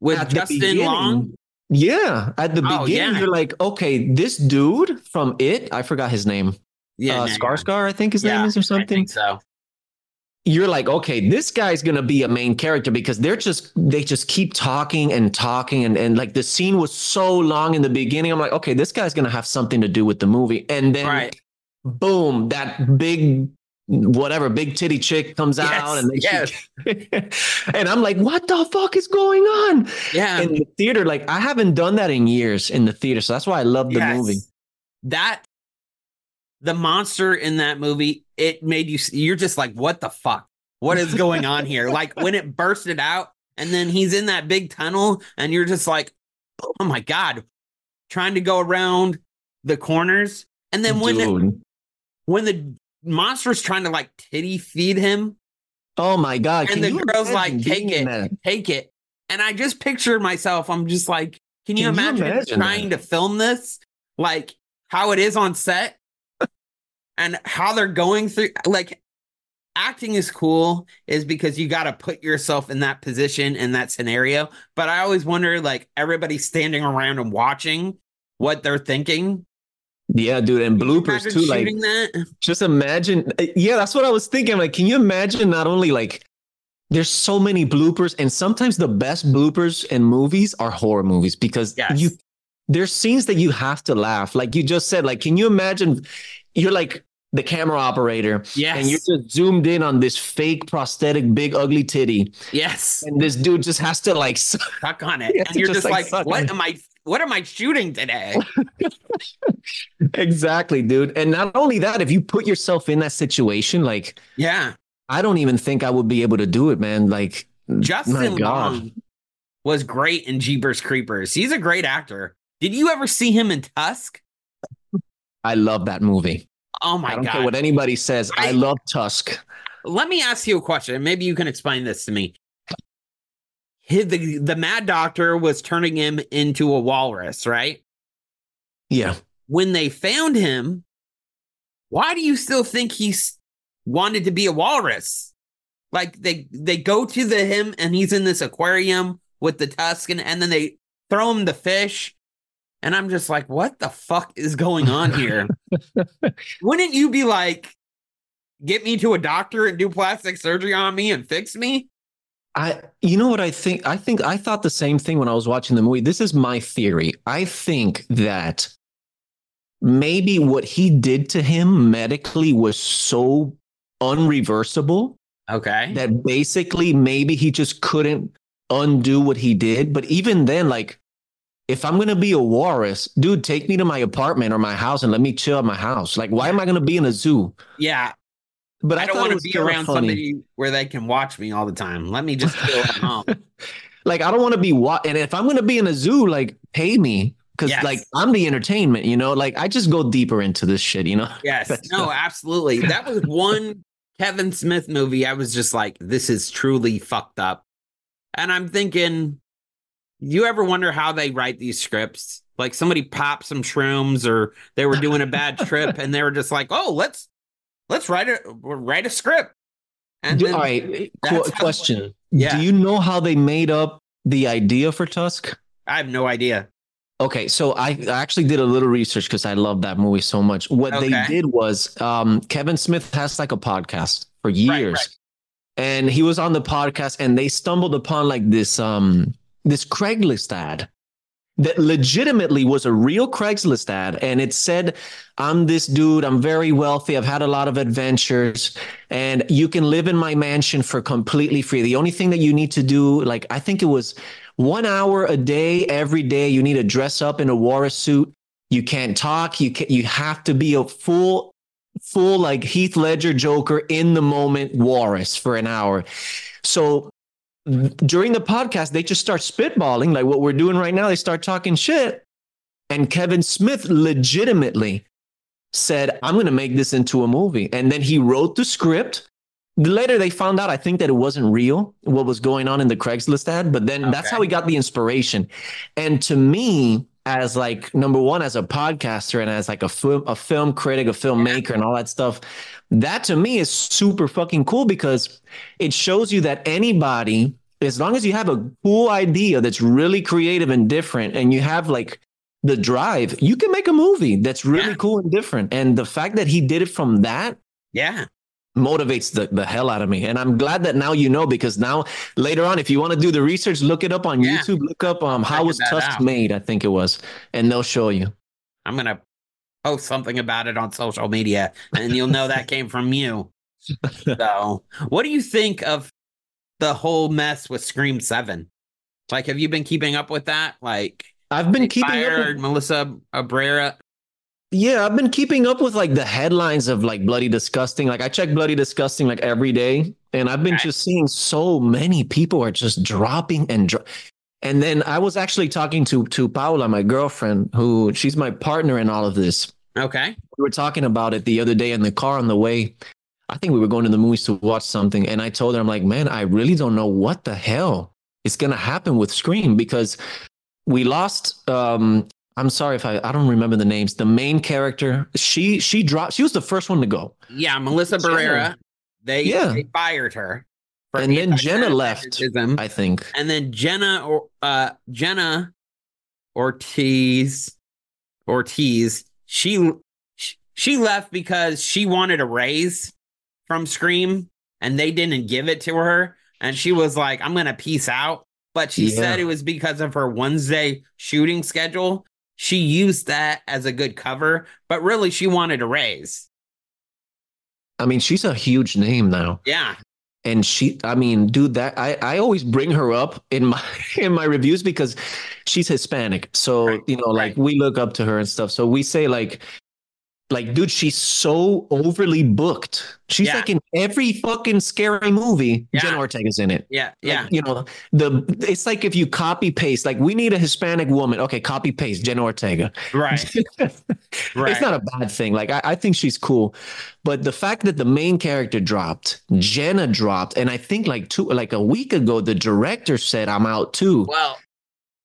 With Justin Long. Yeah, at the Oh, beginning, yeah. you're like, okay, this dude from It, I forgot his name, Yeah. uh, Skarsgård, I think his name is or I something. think so. You're like, okay, this guy's gonna be a main character because they're just they just keep talking and talking and and like the scene was so long in the beginning. I'm like, okay, this guy's gonna have something to do with the movie, and then Right. boom, that big whatever big titty chick comes Yes, out, and yes. she, (laughs) and I'm like, what the fuck is going on? Yeah. in the theater. Like I haven't done that in years in the theater, so that's why I love the Yes. movie. That the monster in that movie, it made you you're just like, what the fuck? What is going on here? (laughs) like when it bursted out, and then he's in that big tunnel, and you're just like, oh my god, trying to go around the corners. And then when the, when the monster's trying to like titty feed him. Oh my god! And the girl's like, take it, that? take it. And I just pictured myself. I'm just like, can you Can you imagine, imagine trying to film this? Like how it is on set and how they're going through like acting is cool is because you got to put yourself in that position in that scenario. But I always wonder like everybody standing around and watching what they're thinking. Yeah, dude, and bloopers too. Like, that? just imagine. uh, Yeah, that's what I was thinking. Like, can you imagine not only like there's so many bloopers, and sometimes the best bloopers in movies are horror movies because Yes. you there's scenes that you have to laugh. Like you just said, like, can you imagine you're like the camera operator Yes. and you're just zoomed in on this fake prosthetic big ugly titty, yes. and this dude just has to like (laughs) Suck on it. And you're just, just, like, like, what am I what am I shooting today? (laughs) exactly, dude. And not only that, if you put yourself in that situation, like yeah. I don't even think I would be able to do it, man. Like, Justin. Long was great in Jeepers Creepers. He's a great actor. Did you ever see him in Tusk? I love that movie. Oh I my don't care god. what anybody says. I, I- love Tusk. Let me ask you a question. Maybe you can explain this to me. His, the, the mad doctor was turning him into a walrus, right? Yeah. When they found him, why do you still think he's wanted to be a walrus? Like they they go to the him and he's in this aquarium with the tusk and, and then they throw him the fish. And I'm just like, what the fuck is going on here? (laughs) Wouldn't you be like, get me to a doctor and do plastic surgery on me and fix me? I you know what I think? I think I thought the same thing when I was watching the movie. This is my theory. I think that maybe what he did to him medically was so unreversible Okay. that basically maybe he just couldn't undo what he did. But even then, like, if I'm gonna be a walrus, dude, take me to my apartment or my house and let me chill at my house. Like, why am I gonna be in a zoo? yeah. But I, don't want to be around funny. somebody where they can watch me all the time. Let me just chill at home. (laughs) like I don't want to be wa- and if I'm going to be in a zoo like pay me cuz Yes. like I'm the entertainment, you know? Like I just go deeper into this shit, you know? (laughs) Yes. No, absolutely. That was one Kevin Smith movie. I was just like, this is truly fucked up. And I'm thinking, you ever wonder how they write these scripts? Like somebody popped some shrooms or they were doing a bad (laughs) trip and they were just like, oh, let's let's write a write a script. And Do- then, all right, qu- question. Yeah. Do you know how they made up the idea for Tusk? I have no idea. Okay, so I actually did a little research because I love that movie so much. What they did was um, Kevin Smith has like a podcast for years, right. and he was on the podcast, and they stumbled upon like this um this Craigslist ad that legitimately was a real Craigslist ad, and it said, "I'm this dude. I'm very wealthy. I've had a lot of adventures, and you can live in my mansion for completely free. The only thing that you need to do, like I think it was." one hour a day every day you need to dress up in a walrus suit you can't talk you can you have to be a full full like heath ledger joker in the moment walrus for an hour so during the podcast they just start spitballing like what we're doing right now. They start talking shit. And kevin smith legitimately said i'm going to make this into a movie. And then he wrote the script. Later they found out i think that it wasn't real what was going on in the craigslist ad but then that's how he got the inspiration. And to me as like number one as a podcaster and as like a film a film critic a filmmaker and all that stuff that to me is super fucking cool because it shows you that anybody as long as you have a cool idea that's really creative and different and you have like the drive you can make a movie that's really Yeah. cool and different and the fact that he did it from that Yeah. Motivates the, the hell out of me. And I'm glad that now you know because now later on, if you want to do the research, look it up on Yeah. YouTube. Look up um how was Tusk out. made, I think it was, and they'll show you. I'm gonna post something about it on social media, and you'll know that came from you. So, what do you think of the whole mess with Scream Seven? Like, have you been keeping up with that? Like, I've been keeping up. fired With, Melissa Abrera. Yeah, I've been keeping up with like the headlines of like Bloody Disgusting. Like I check Bloody Disgusting like every day, and I've been Right. just seeing so many people are just dropping and dro- and then I was actually talking to to Paula, my girlfriend, who she's my partner in all of this. Okay, we were talking about it the other day in the car on the way. I think we were going to the movies to watch something, and I told her, I'm like, man, I really don't know what the hell is gonna happen with Scream because we lost. Um, I'm sorry if I I don't remember the names. The main character, she she dropped. She was the first one to go. Yeah, Melissa Barrera. They Yeah. they fired her. and then Jenna left. I think. and then Jenna or uh Jenna Ortiz Ortiz she she left because she wanted a raise from Scream and they didn't give it to her and she was like I'm going to peace out but she Yeah. said it was because of her Wednesday shooting schedule she used that as a good cover but really she wanted a raise. I mean, she's a huge name now. yeah. And she i mean dude that i i always bring her up in my (laughs) in my reviews because she's hispanic. So Right, you know like right. we look up to her and stuff. So we say like like dude she's so overly booked she's Yeah. like in every fucking scary movie Yeah. Jenna ortega's in it yeah Like, yeah you know the it's like if you copy paste like we need a hispanic woman okay copy paste Jenna ortega right (laughs) Right. it's not a bad thing. Like I, I think she's cool, but the fact that the main character dropped, Jenna dropped, and I think like two, like a week ago, the director said I'm out too. Well,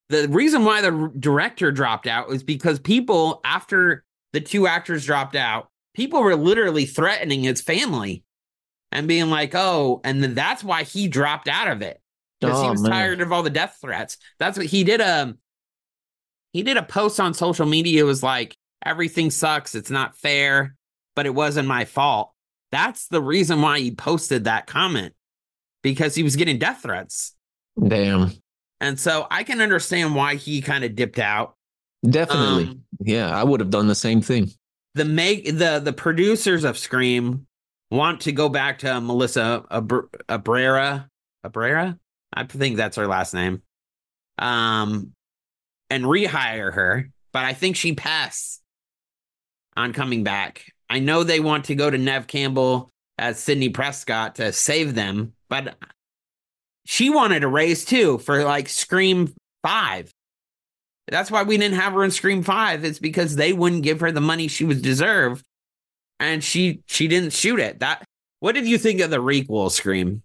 the reason why the director dropped out is because people, after the two actors dropped out, people were literally threatening his family and being like, oh, and then that's why he dropped out of it because he Oh, was man. tired of all the death threats. That's what he did. A he did a post on social media. It was like everything sucks. It's not fair, but it wasn't my fault. That's the reason why he posted that comment because he was getting death threats. Damn, And so I can understand why he kind of dipped out. definitely. Um, yeah, I would have done the same thing. the make the the producers of Scream want to go back to Melissa Abr- Abrera Abrera. I think that's her last name. Um, and rehire her, but I think she passed on coming back. I know they want to go to Nev Campbell as Sidney Prescott to save them, but she wanted a raise too for like Scream Five. That's why we didn't have her in Scream Five. It's because they wouldn't give her the money she was deserved, and she she didn't shoot it. That. What did you think of the requel Scream?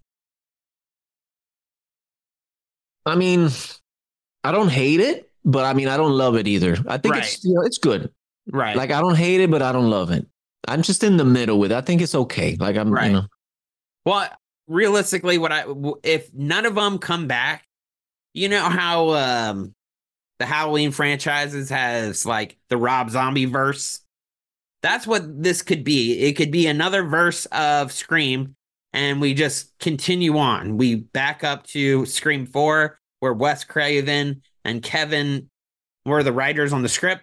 I mean, I don't hate it, but I mean, I don't love it either. I think Right. it's you know, it's good. Right. Like I don't hate it, but I don't love it. I'm just in the middle with. it. I think it's okay. Like I'm, Right. you know, Well, realistically, what I if none of them come back, you know how um the Halloween franchises has like the Rob Zombie verse. That's what this could be. It could be another verse of Scream, and we just continue on. We back up to Scream Four, where Wes Craven and Kevin were the writers on the script,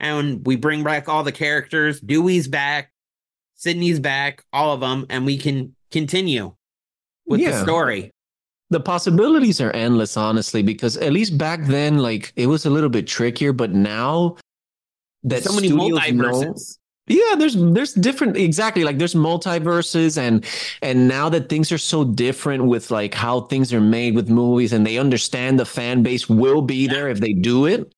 and we bring back all the characters. Dewey's back, Sidney's back, all of them, and we can continue with the story. The possibilities are endless, honestly, because at least back then, like it was a little bit trickier, but now that so many studios know- multiverses. yeah, there's there's different exactly like there's multiverses and and now that things are so different with like how things are made with movies and they understand the fan base will be there if they do it.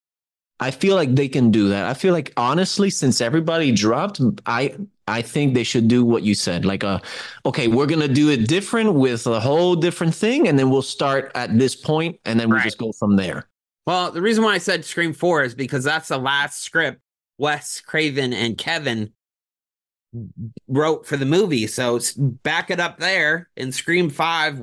I feel like they can do that. I feel like honestly, since everybody dropped, I I think they should do what you said. Like a okay, we're gonna do it different with a whole different thing, and then we'll start at this point and then we'll Right. just go from there. Well, the reason why I said Scream 4 is because that's the last script Wes Craven and Kevin wrote for the movie. So back it up there in Scream 5,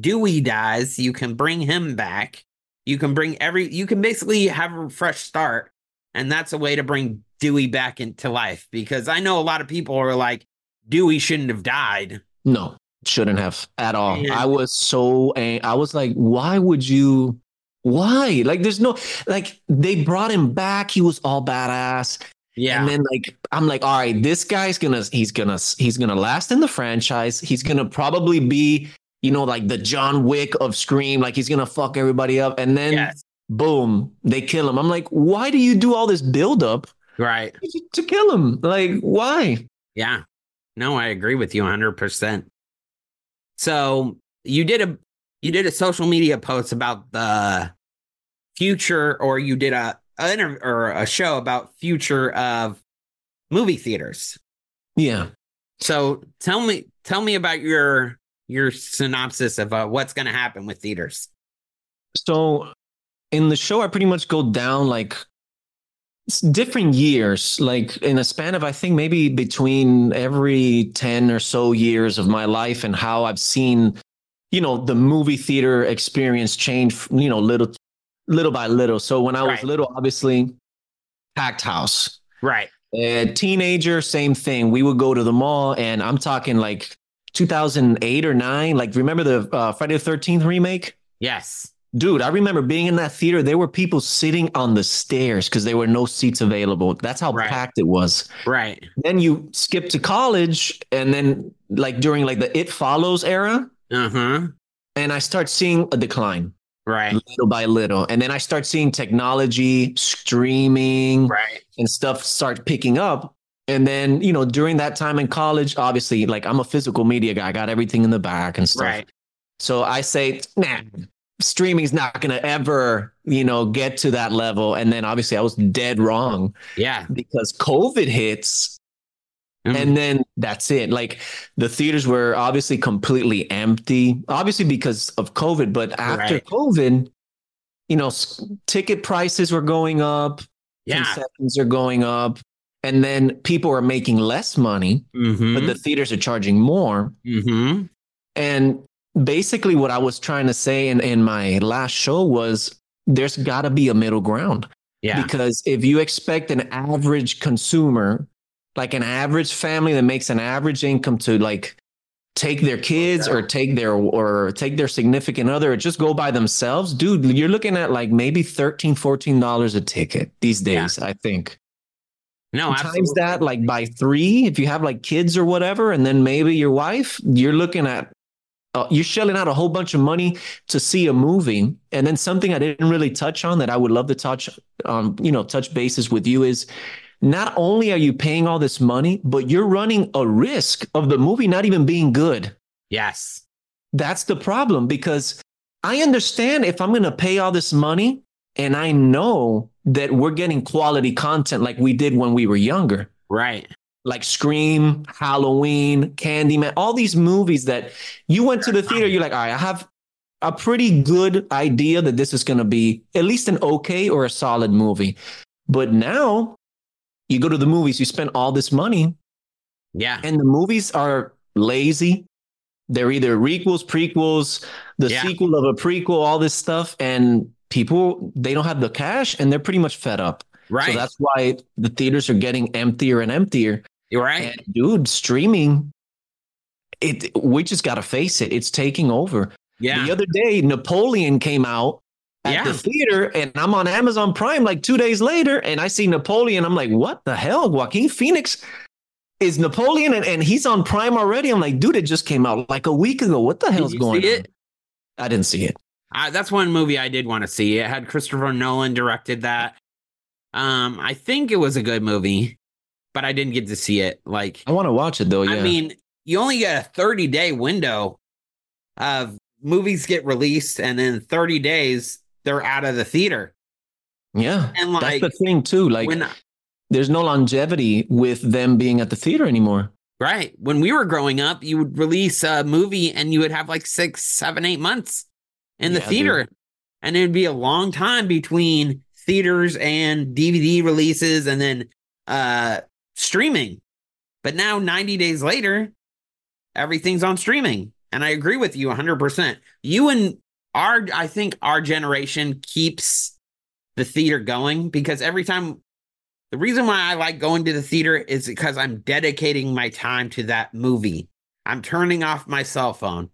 Dewey dies. You can bring him back. You can bring every, you can basically have a fresh start. And that's a way to bring Dewey back into life because I know a lot of people are like, Dewey shouldn't have died. No, shouldn't have at all. Yeah. I was so I was like, why would you? Why? Like, there's no like they brought him back. He was all badass, Yeah. and then like I'm like, all right, this guy's gonna he's gonna he's gonna last in the franchise. He's gonna probably be you know like the John Wick of Scream. Like he's gonna fuck everybody up, and then yes. Boom, they kill him. I'm like, why do you do all this build up Right. to kill him? Like, why? Yeah. No, I agree with you 100%. So, you did a you did a social media post about the future or you did a, a inter- or a show about future of movie theaters. Yeah. So tell me tell me about your your synopsis of uh, what's going to happen with theaters. So in the show, I pretty much go down like different years, like in a span of I think maybe between every 10 or so years of my life and how I've seen, you know, the movie theater experience change, you know, little little by little. So when I was Right. little, obviously packed house. Right. A teenager, same thing. We would go to the mall, and I'm talking like 2008 or nine. Like, remember the uh, Friday the 13th remake? Yes. Dude, I remember being in that theater. There were people sitting on the stairs because there were no seats available. That's how Right. packed it was. Right. Then you skip to college, and then like during like the It Follows era, Uh-huh. and I start seeing a decline Right. little by little. And then I start seeing technology, streaming, Right. and stuff start picking up. And then, you know, during that time in college, obviously, like I'm a physical media guy, I got everything in the back and stuff. Right. So I say, nah, streaming's not going to ever, you know, get to that level. And then obviously I was dead wrong Yeah. because COVID hits Mhm. and then that's it. Like the theaters were obviously completely empty, obviously because of COVID. But after Right. COVID, you know, ticket prices were going up, yeah. concessions are going up, and then people are making less money, Mm-hmm. but the theaters are charging more. mm-hmm. And basically, what I was trying to say in, in my last show was there's got to be a middle ground. Yeah. Because if you expect an average consumer, like an average family that makes an average income to like take their kids or take their or take their significant other or just go by themselves, dude, you're looking at like maybe 13 14 dollars a ticket these Yeah. days, I think. no, Times absolutely. that like by 3 if you have like kids or whatever and then maybe your wife, you're looking at uh, you're shelling out a whole bunch of money to see a movie and then something i didn't really touch on that i would love to touch on you know touch bases with you is not only are you paying all this money but you're running a risk of the movie not even being good Yes. that's the problem because i understand if i'm going to pay all this money and i know that we're getting quality content like we did when we were younger Right. Like Scream, Halloween, Candyman, all these movies that you went to the theater, you're like, all right, I have a pretty good idea that this is going to be at least an okay or a solid movie. But now you go to the movies, you spend all this money, Yeah. and the movies are lazy. They're either requels, prequels, the Yeah. sequel of a prequel, all this stuff. And people, they don't have the cash and they're pretty much fed up. Right. So that's why the theaters are getting emptier and emptier. You're right. And dude, streaming, it we just gotta face it. It's taking over. yeah. The other day, Napoleon came out at Yeah. the theater, and I'm on Amazon Prime like two days later, and I see Napoleon. I'm like, what the hell? Joaquin Phoenix is Napoleon, and, and he's on Prime already. I'm like, dude, it just came out like a week ago. What the hell's going on? I didn't see it. Uh, that's one movie I did want to see. It had Christopher Nolan directed that. Um, I think it was a good movie, but I didn't get to see it. Like, I want to watch it though. Yeah. I mean, you only get a 30 day window of movies get released, and then 30 days they're out of the theater. yeah. And That's the thing too. Like, when there's no longevity with them being at the theater anymore. right when we were growing up, you would release a movie and you would have like six, seven, eight months in the Yeah, theater, and it would be a long time between theaters and DVD releases, and then uh streaming. But now, 90 days later, everything's on streaming. And I agree with you 100%. You and our, I think our generation keeps the theater going because every time, the reason why I like going to the theater is because I'm dedicating my time to that movie. I'm turning off my cell phone.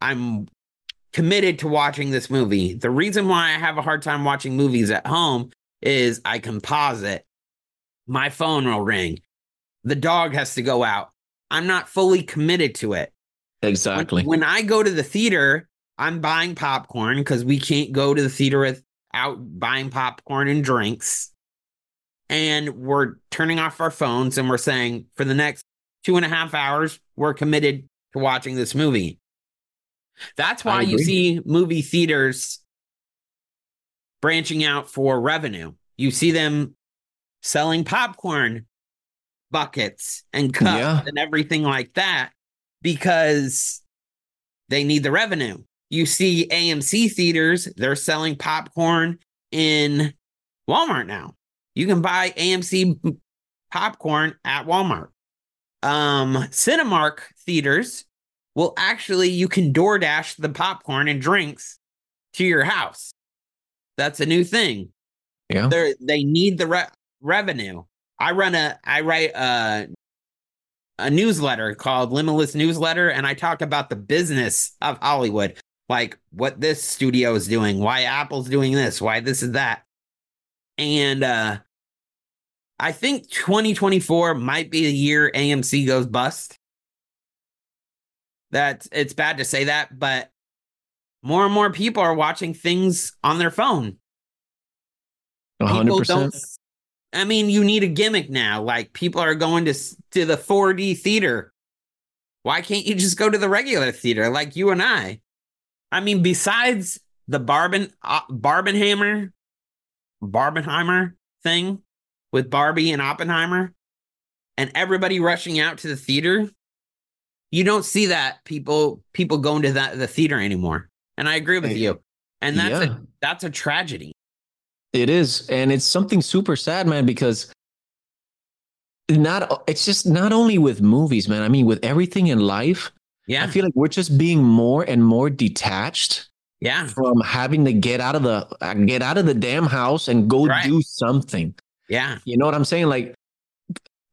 I'm committed to watching this movie. The reason why I have a hard time watching movies at home is I it. My phone will ring. The dog has to go out. I'm not fully committed to it. Exactly. When, I go to the theater, I'm buying popcorn because we can't go to the theater without buying popcorn and drinks. And we're turning off our phones and we're saying for the next two and a half hours, we're committed to watching this movie. That's why you see movie theaters branching out for revenue. You see them selling popcorn buckets and cups Yeah. and everything like that because they need the revenue. You see AMC theaters, they're selling popcorn in Walmart now. You can buy AMC popcorn at Walmart. Um, Cinemark theaters will actually you can DoorDash the popcorn and drinks to your house. That's a new thing. Yeah. They they need the re- revenue. I run a I write a a newsletter called Limitless Newsletter, and I talk about the business of Hollywood, like what this studio is doing, why Apple's doing this, why this is that, and uh I think 2024 might be the year AMC goes bust. That it's bad to say that, but more and more people are watching things on their phone. A hundred People percent. don't. I mean, you need a gimmick now. Like people are going to to the 4D theater. Why can't you just go to the regular theater like you and I? I mean, besides the Barben uh, Barbenheimer Barbenheimer thing with Barbie and Oppenheimer, and everybody rushing out to the theater, you don't see that people people going to that the theater anymore. And I agree with you. And that's Yeah. a that's a tragedy. It is, and it's something super sad, man, because not it's just not only with movies, man. I mean, with everything in life, Yeah. I feel like we're just being more and more detached yeah. from having to get out of the uh, get out of the damn house and go Right. do something. Yeah. You know what I'm saying? Like,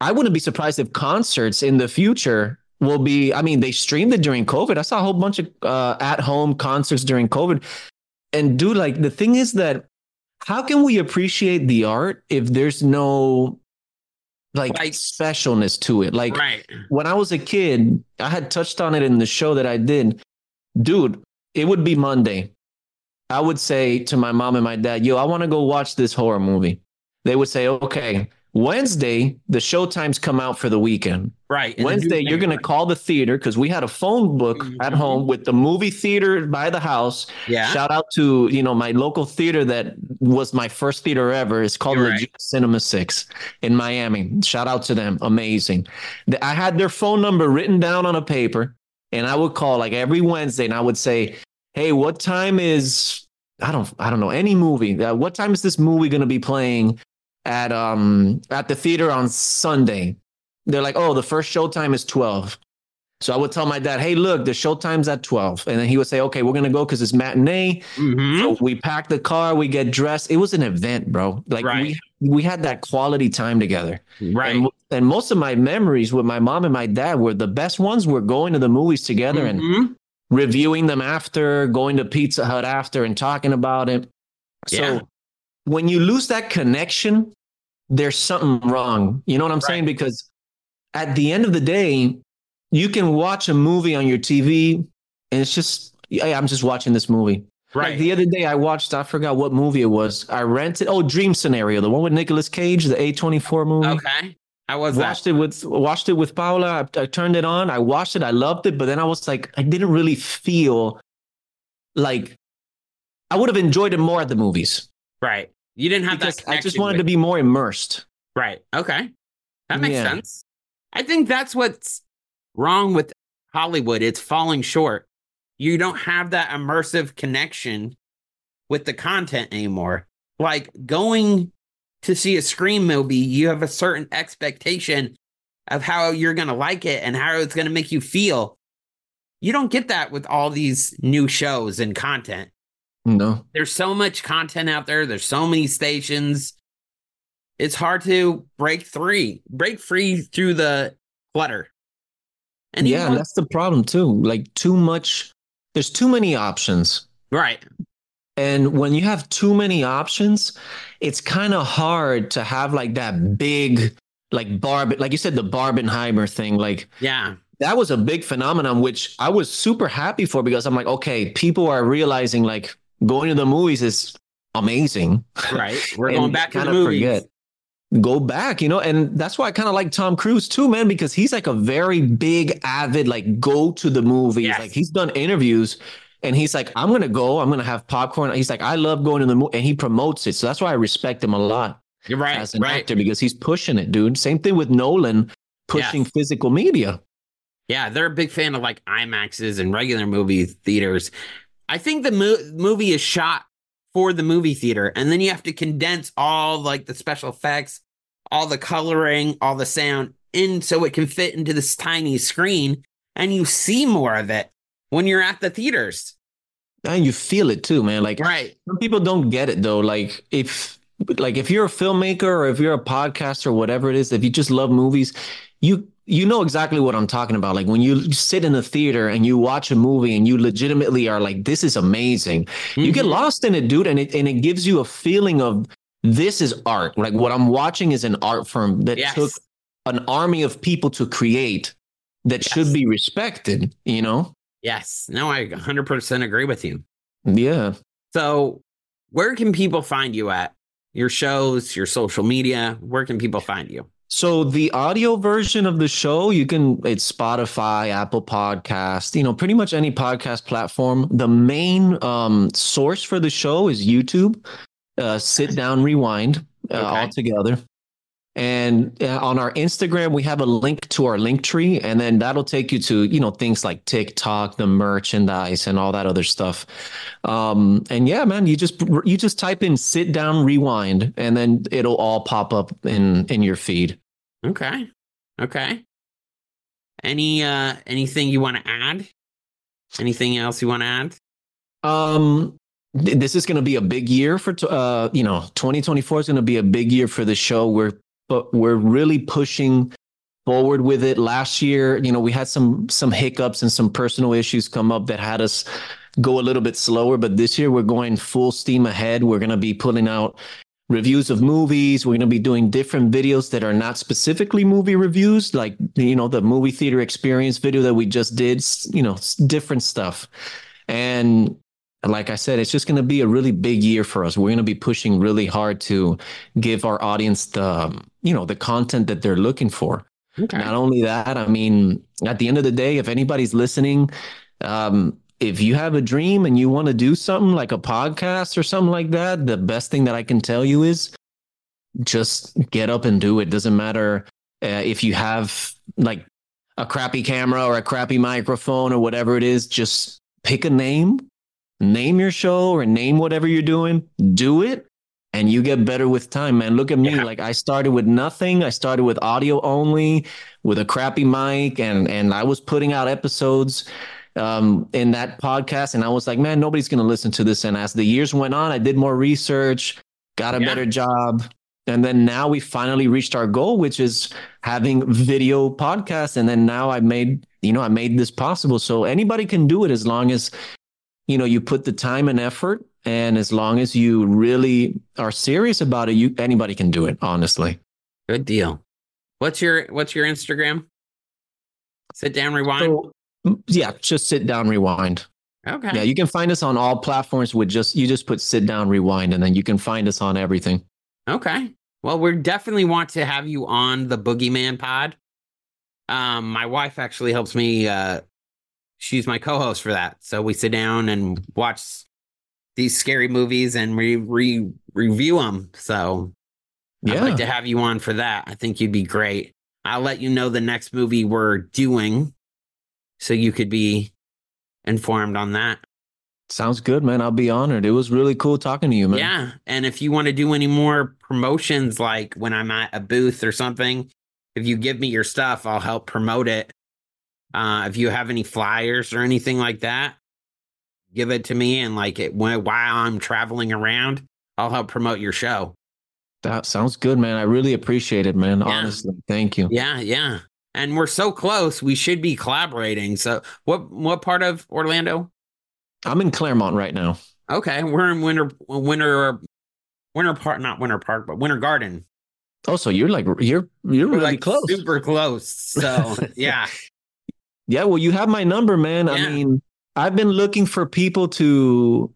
I wouldn't be surprised if concerts in the future will be. I mean, they streamed it during COVID. I saw a whole bunch of uh, at home concerts during COVID. And dude, like the thing is that how can we appreciate the art if there's no like Like- specialness to it? Like Right. when I was a kid, I had touched on it in the show that I did. Dude, it would be Monday. I would say to my mom and my dad, yo, I want to go watch this horror movie. They would say, okay, Wednesday, the show times come out for the weekend. Right. Wednesday, you're going to call the theater because we had a phone book at Mhm. home with the movie theater by the house. Yeah. Shout out to you know my local theater that was my first theater ever. It's called Legit Cinema Six in Miami. Shout out to them, amazing. I had their phone number written down on a paper, and I would call like every Wednesday, and I would say, "Hey, what time is I don't I don't know any movie? Uh, what time is this movie going to be playing at um at the theater on Sunday?" They're like, "Oh, the first show time is 12." So I would tell my dad, "Hey, look, the show time's at 12." And then he would say, "Okay, we're going to go cuz it's matinee." Mhm. So we pack the car, we get dressed. It was an event, bro. Like Right. we we had that quality time together. Right. And, and most of my memories with my mom and my dad were the best ones were going to the movies together and Mhm. reviewing them after, going to Pizza Hut after and talking about it. So Yeah. When you lose that connection, there's something wrong. You know what I'm saying? Because at the end of the day, you can watch a movie on your TV and it's just, hey, I'm just watching this movie. Right. Like the other day, I watched, I forgot what movie it was. I rented, oh, Dream Scenario, the one with Nicolas Cage, the A24 movie. okay. I was that. Watched it with watched it with Paula. I, I turned it on. I watched it. I loved it, but then I was like, I didn't really feel like I would have enjoyed it more at the movies Right. You didn't have because that. I just wanted to be more immersed. Right. Okay. That makes Yeah. sense. I think that's what's wrong with Hollywood. It's falling short. You don't have that immersive connection with the content anymore. Like going to see a Scream movie, you have a certain expectation of how you're going to like it and how it's going to make you feel. You don't get that with all these new shows and content No, there's so much content out there. There's so many stations. It's hard to break free, break free through the clutter. And yeah, even- that's the problem too. Like too much. There's too many options. right, And when you have too many options, it's kind of hard to have like that big, like Barb, like you said, the Barbenheimer thing. Like yeah, that was a big phenomenon, which I was super happy for because I'm like, okay, people are realizing like going to the movies is amazing. right. (laughs) We're going back to the movies. forget. Go back, you know, and that's why I kind of like Tom Cruise too, man, because he's like a very big, avid, like go to the movies. Yes. Like he's done interviews and he's like, I'm gonna go, I'm gonna have popcorn. He's like, I love going to the movie, and he promotes it. So that's why I respect him a lot. You're right. as an right. actor because he's pushing it, dude. Same thing with Nolan pushing Yes. physical media. Yeah, they're a big fan of like IMAXs and regular movie theaters. I think the mo- movie is shot for the movie theater, and then you have to condense all like the special effects, all the coloring, all the sound in so it can fit into this tiny screen, and you see more of it when you're at the theaters. And you feel it too, man. Like Right. some people don't get it though. Like if like if you're a filmmaker or if you're a podcaster or whatever it is, if you just love movies, you you know exactly what I'm talking about. Like when you sit in a theater and you watch a movie and you legitimately are like, this is amazing. You get Mhm. lost in it, dude, and it and it gives you a feeling of this is art. Like what I'm watching is an art form that Yes. took an army of people to create that Yes. should be respected, you know? Yes. No, I 100% agree with you. Yeah. So, where can people find you at? Your shows, your social media, where can people find you? So the audio version of the show, you can it's Spotify, Apple Podcast, you know, pretty much any podcast platform. The main um, source for the show is YouTube. Uh, sit down, rewind, uh, Okay. all together. And uh, on our Instagram, we have a link to our link tree, and then that'll take you to you know things like TikTok, the merchandise, and all that other stuff. Um, and yeah, man, you just you just type in "sit down, rewind," and then it'll all pop up in in your feed. Okay. Okay. Any uh anything you want to add? Anything else you want to add? Um, this is going to be a big year for uh, you know, 2024 is going to be a big year for the show. We're but we're really pushing forward with it. Last year, you know, we had some some hiccups and some personal issues come up that had us go a little bit slower. But this year, we're going full steam ahead. We're going to be putting out reviews of movies. We're going to be doing different videos that are not specifically movie reviews, like you know the movie theater experience video that we just did. You know, different stuff. And like I said, it's just going to be a really big year for us. We're going to be pushing really hard to give our audience the, you know, the content that they're looking for. Okay. Not only that, I mean, at the end of the day, if anybody's listening, um, if you have a dream and you want to do something like a podcast or something like that, the best thing that I can tell you is just get up and do it. Doesn't matter uh, if you have like a crappy camera or a crappy microphone or whatever it is, just pick a name, name your show or name whatever you're doing, do it, and you get better with time, man. Look at me. Yeah. Like I started with nothing. I started with audio only, with a crappy mic, and and I was putting out episodes um in that podcast and I was like, man, nobody's gonna listen to this. And as the years went on, I did more research, got a Yeah. better job. And then now we finally reached our goal, which is having video podcasts. And then now I made, you know, I made this possible. So anybody can do it as long as, you know, you put the time and effort. And as long as you really are serious about it, you anybody can do it, honestly. Good deal. What's your what's your Instagram? Sit down, rewind. So, yeah, just sit down, rewind. okay. Yeah, you can find us on all platforms with just you just put sit down, rewind, and then you can find us on everything. Okay. Well, we definitely want to have you on the Boogeyman Pod. Um, my wife actually helps me. Uh, she's my co-host for that. So we sit down and watch these scary movies and we re- review them. So yeah. I'd like to have you on for that. I think you'd be great. I'll let you know the next movie we're doing, so you could be informed on that. Sounds good, man. I'll be honored. It was really cool talking to you, man. Yeah. And if you want to do any more promotions, like when I'm at a booth or something, if you give me your stuff, I'll help promote it. Uh, if you have any flyers or anything like that, give it to me. And like it when, while I'm traveling around, I'll help promote your show. That sounds good, man. I really appreciate it, man. Yeah. Honestly. Thank you. Yeah. Yeah. And we're so close. We should be collaborating. So what, what part of Orlando? I'm in Clermont right now. Okay. We're in Winter, Winter, Winter Park, not Winter Park, but Winter Garden. Oh, so you're like you're you're We're really like close. super close. So (laughs) yeah. Yeah, well, you have my number, man. Yeah. I mean, I've been looking for people to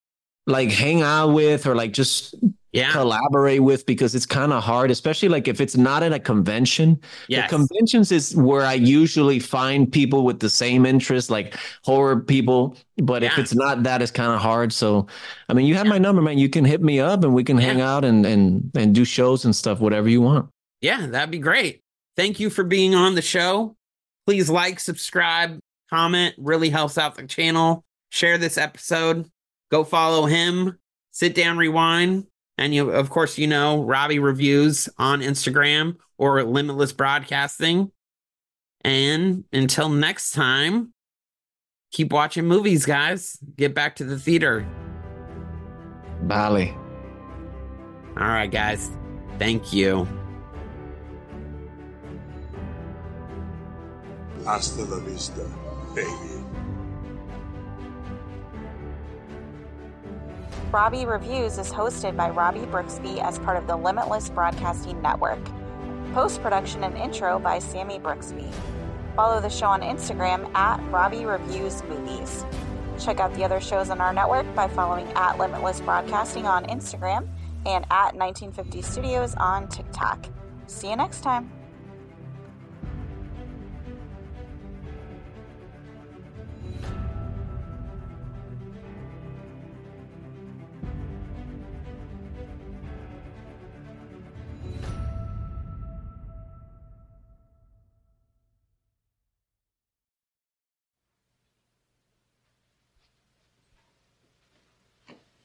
like hang out with or like just yeah. collaborate with because it's kind of hard, especially like if it's not at a convention. Yeah, conventions is where I usually find people with the same interest, like horror people. But if it's not that, it's kind of hard. So, I mean, you have my number, man. You can hit me up and we can hang out and and and do shows and stuff, whatever you want. Yeah, that'd be great. Thank you for being on the show. Please like, subscribe, comment. Really helps out the channel. Share this episode. Go follow him. Sit down, rewind. And you, of course, you know Robby reviews on Instagram or Limitless Broadcasting. And until next time, keep watching movies, guys. Get back to the theater. Bali. All right, guys. Thank you. Hasta la vista, baby. Robby Reviews is hosted by Robby Brooksby as part of the Limitless Broadcasting Network. Post production and intro by Sammy Brooksby. Follow the show on Instagram at Robby Reviews Movies. Check out the other shows on our network by following at Limitless Broadcasting on Instagram and at 1950 Studios on TikTok. See you next time.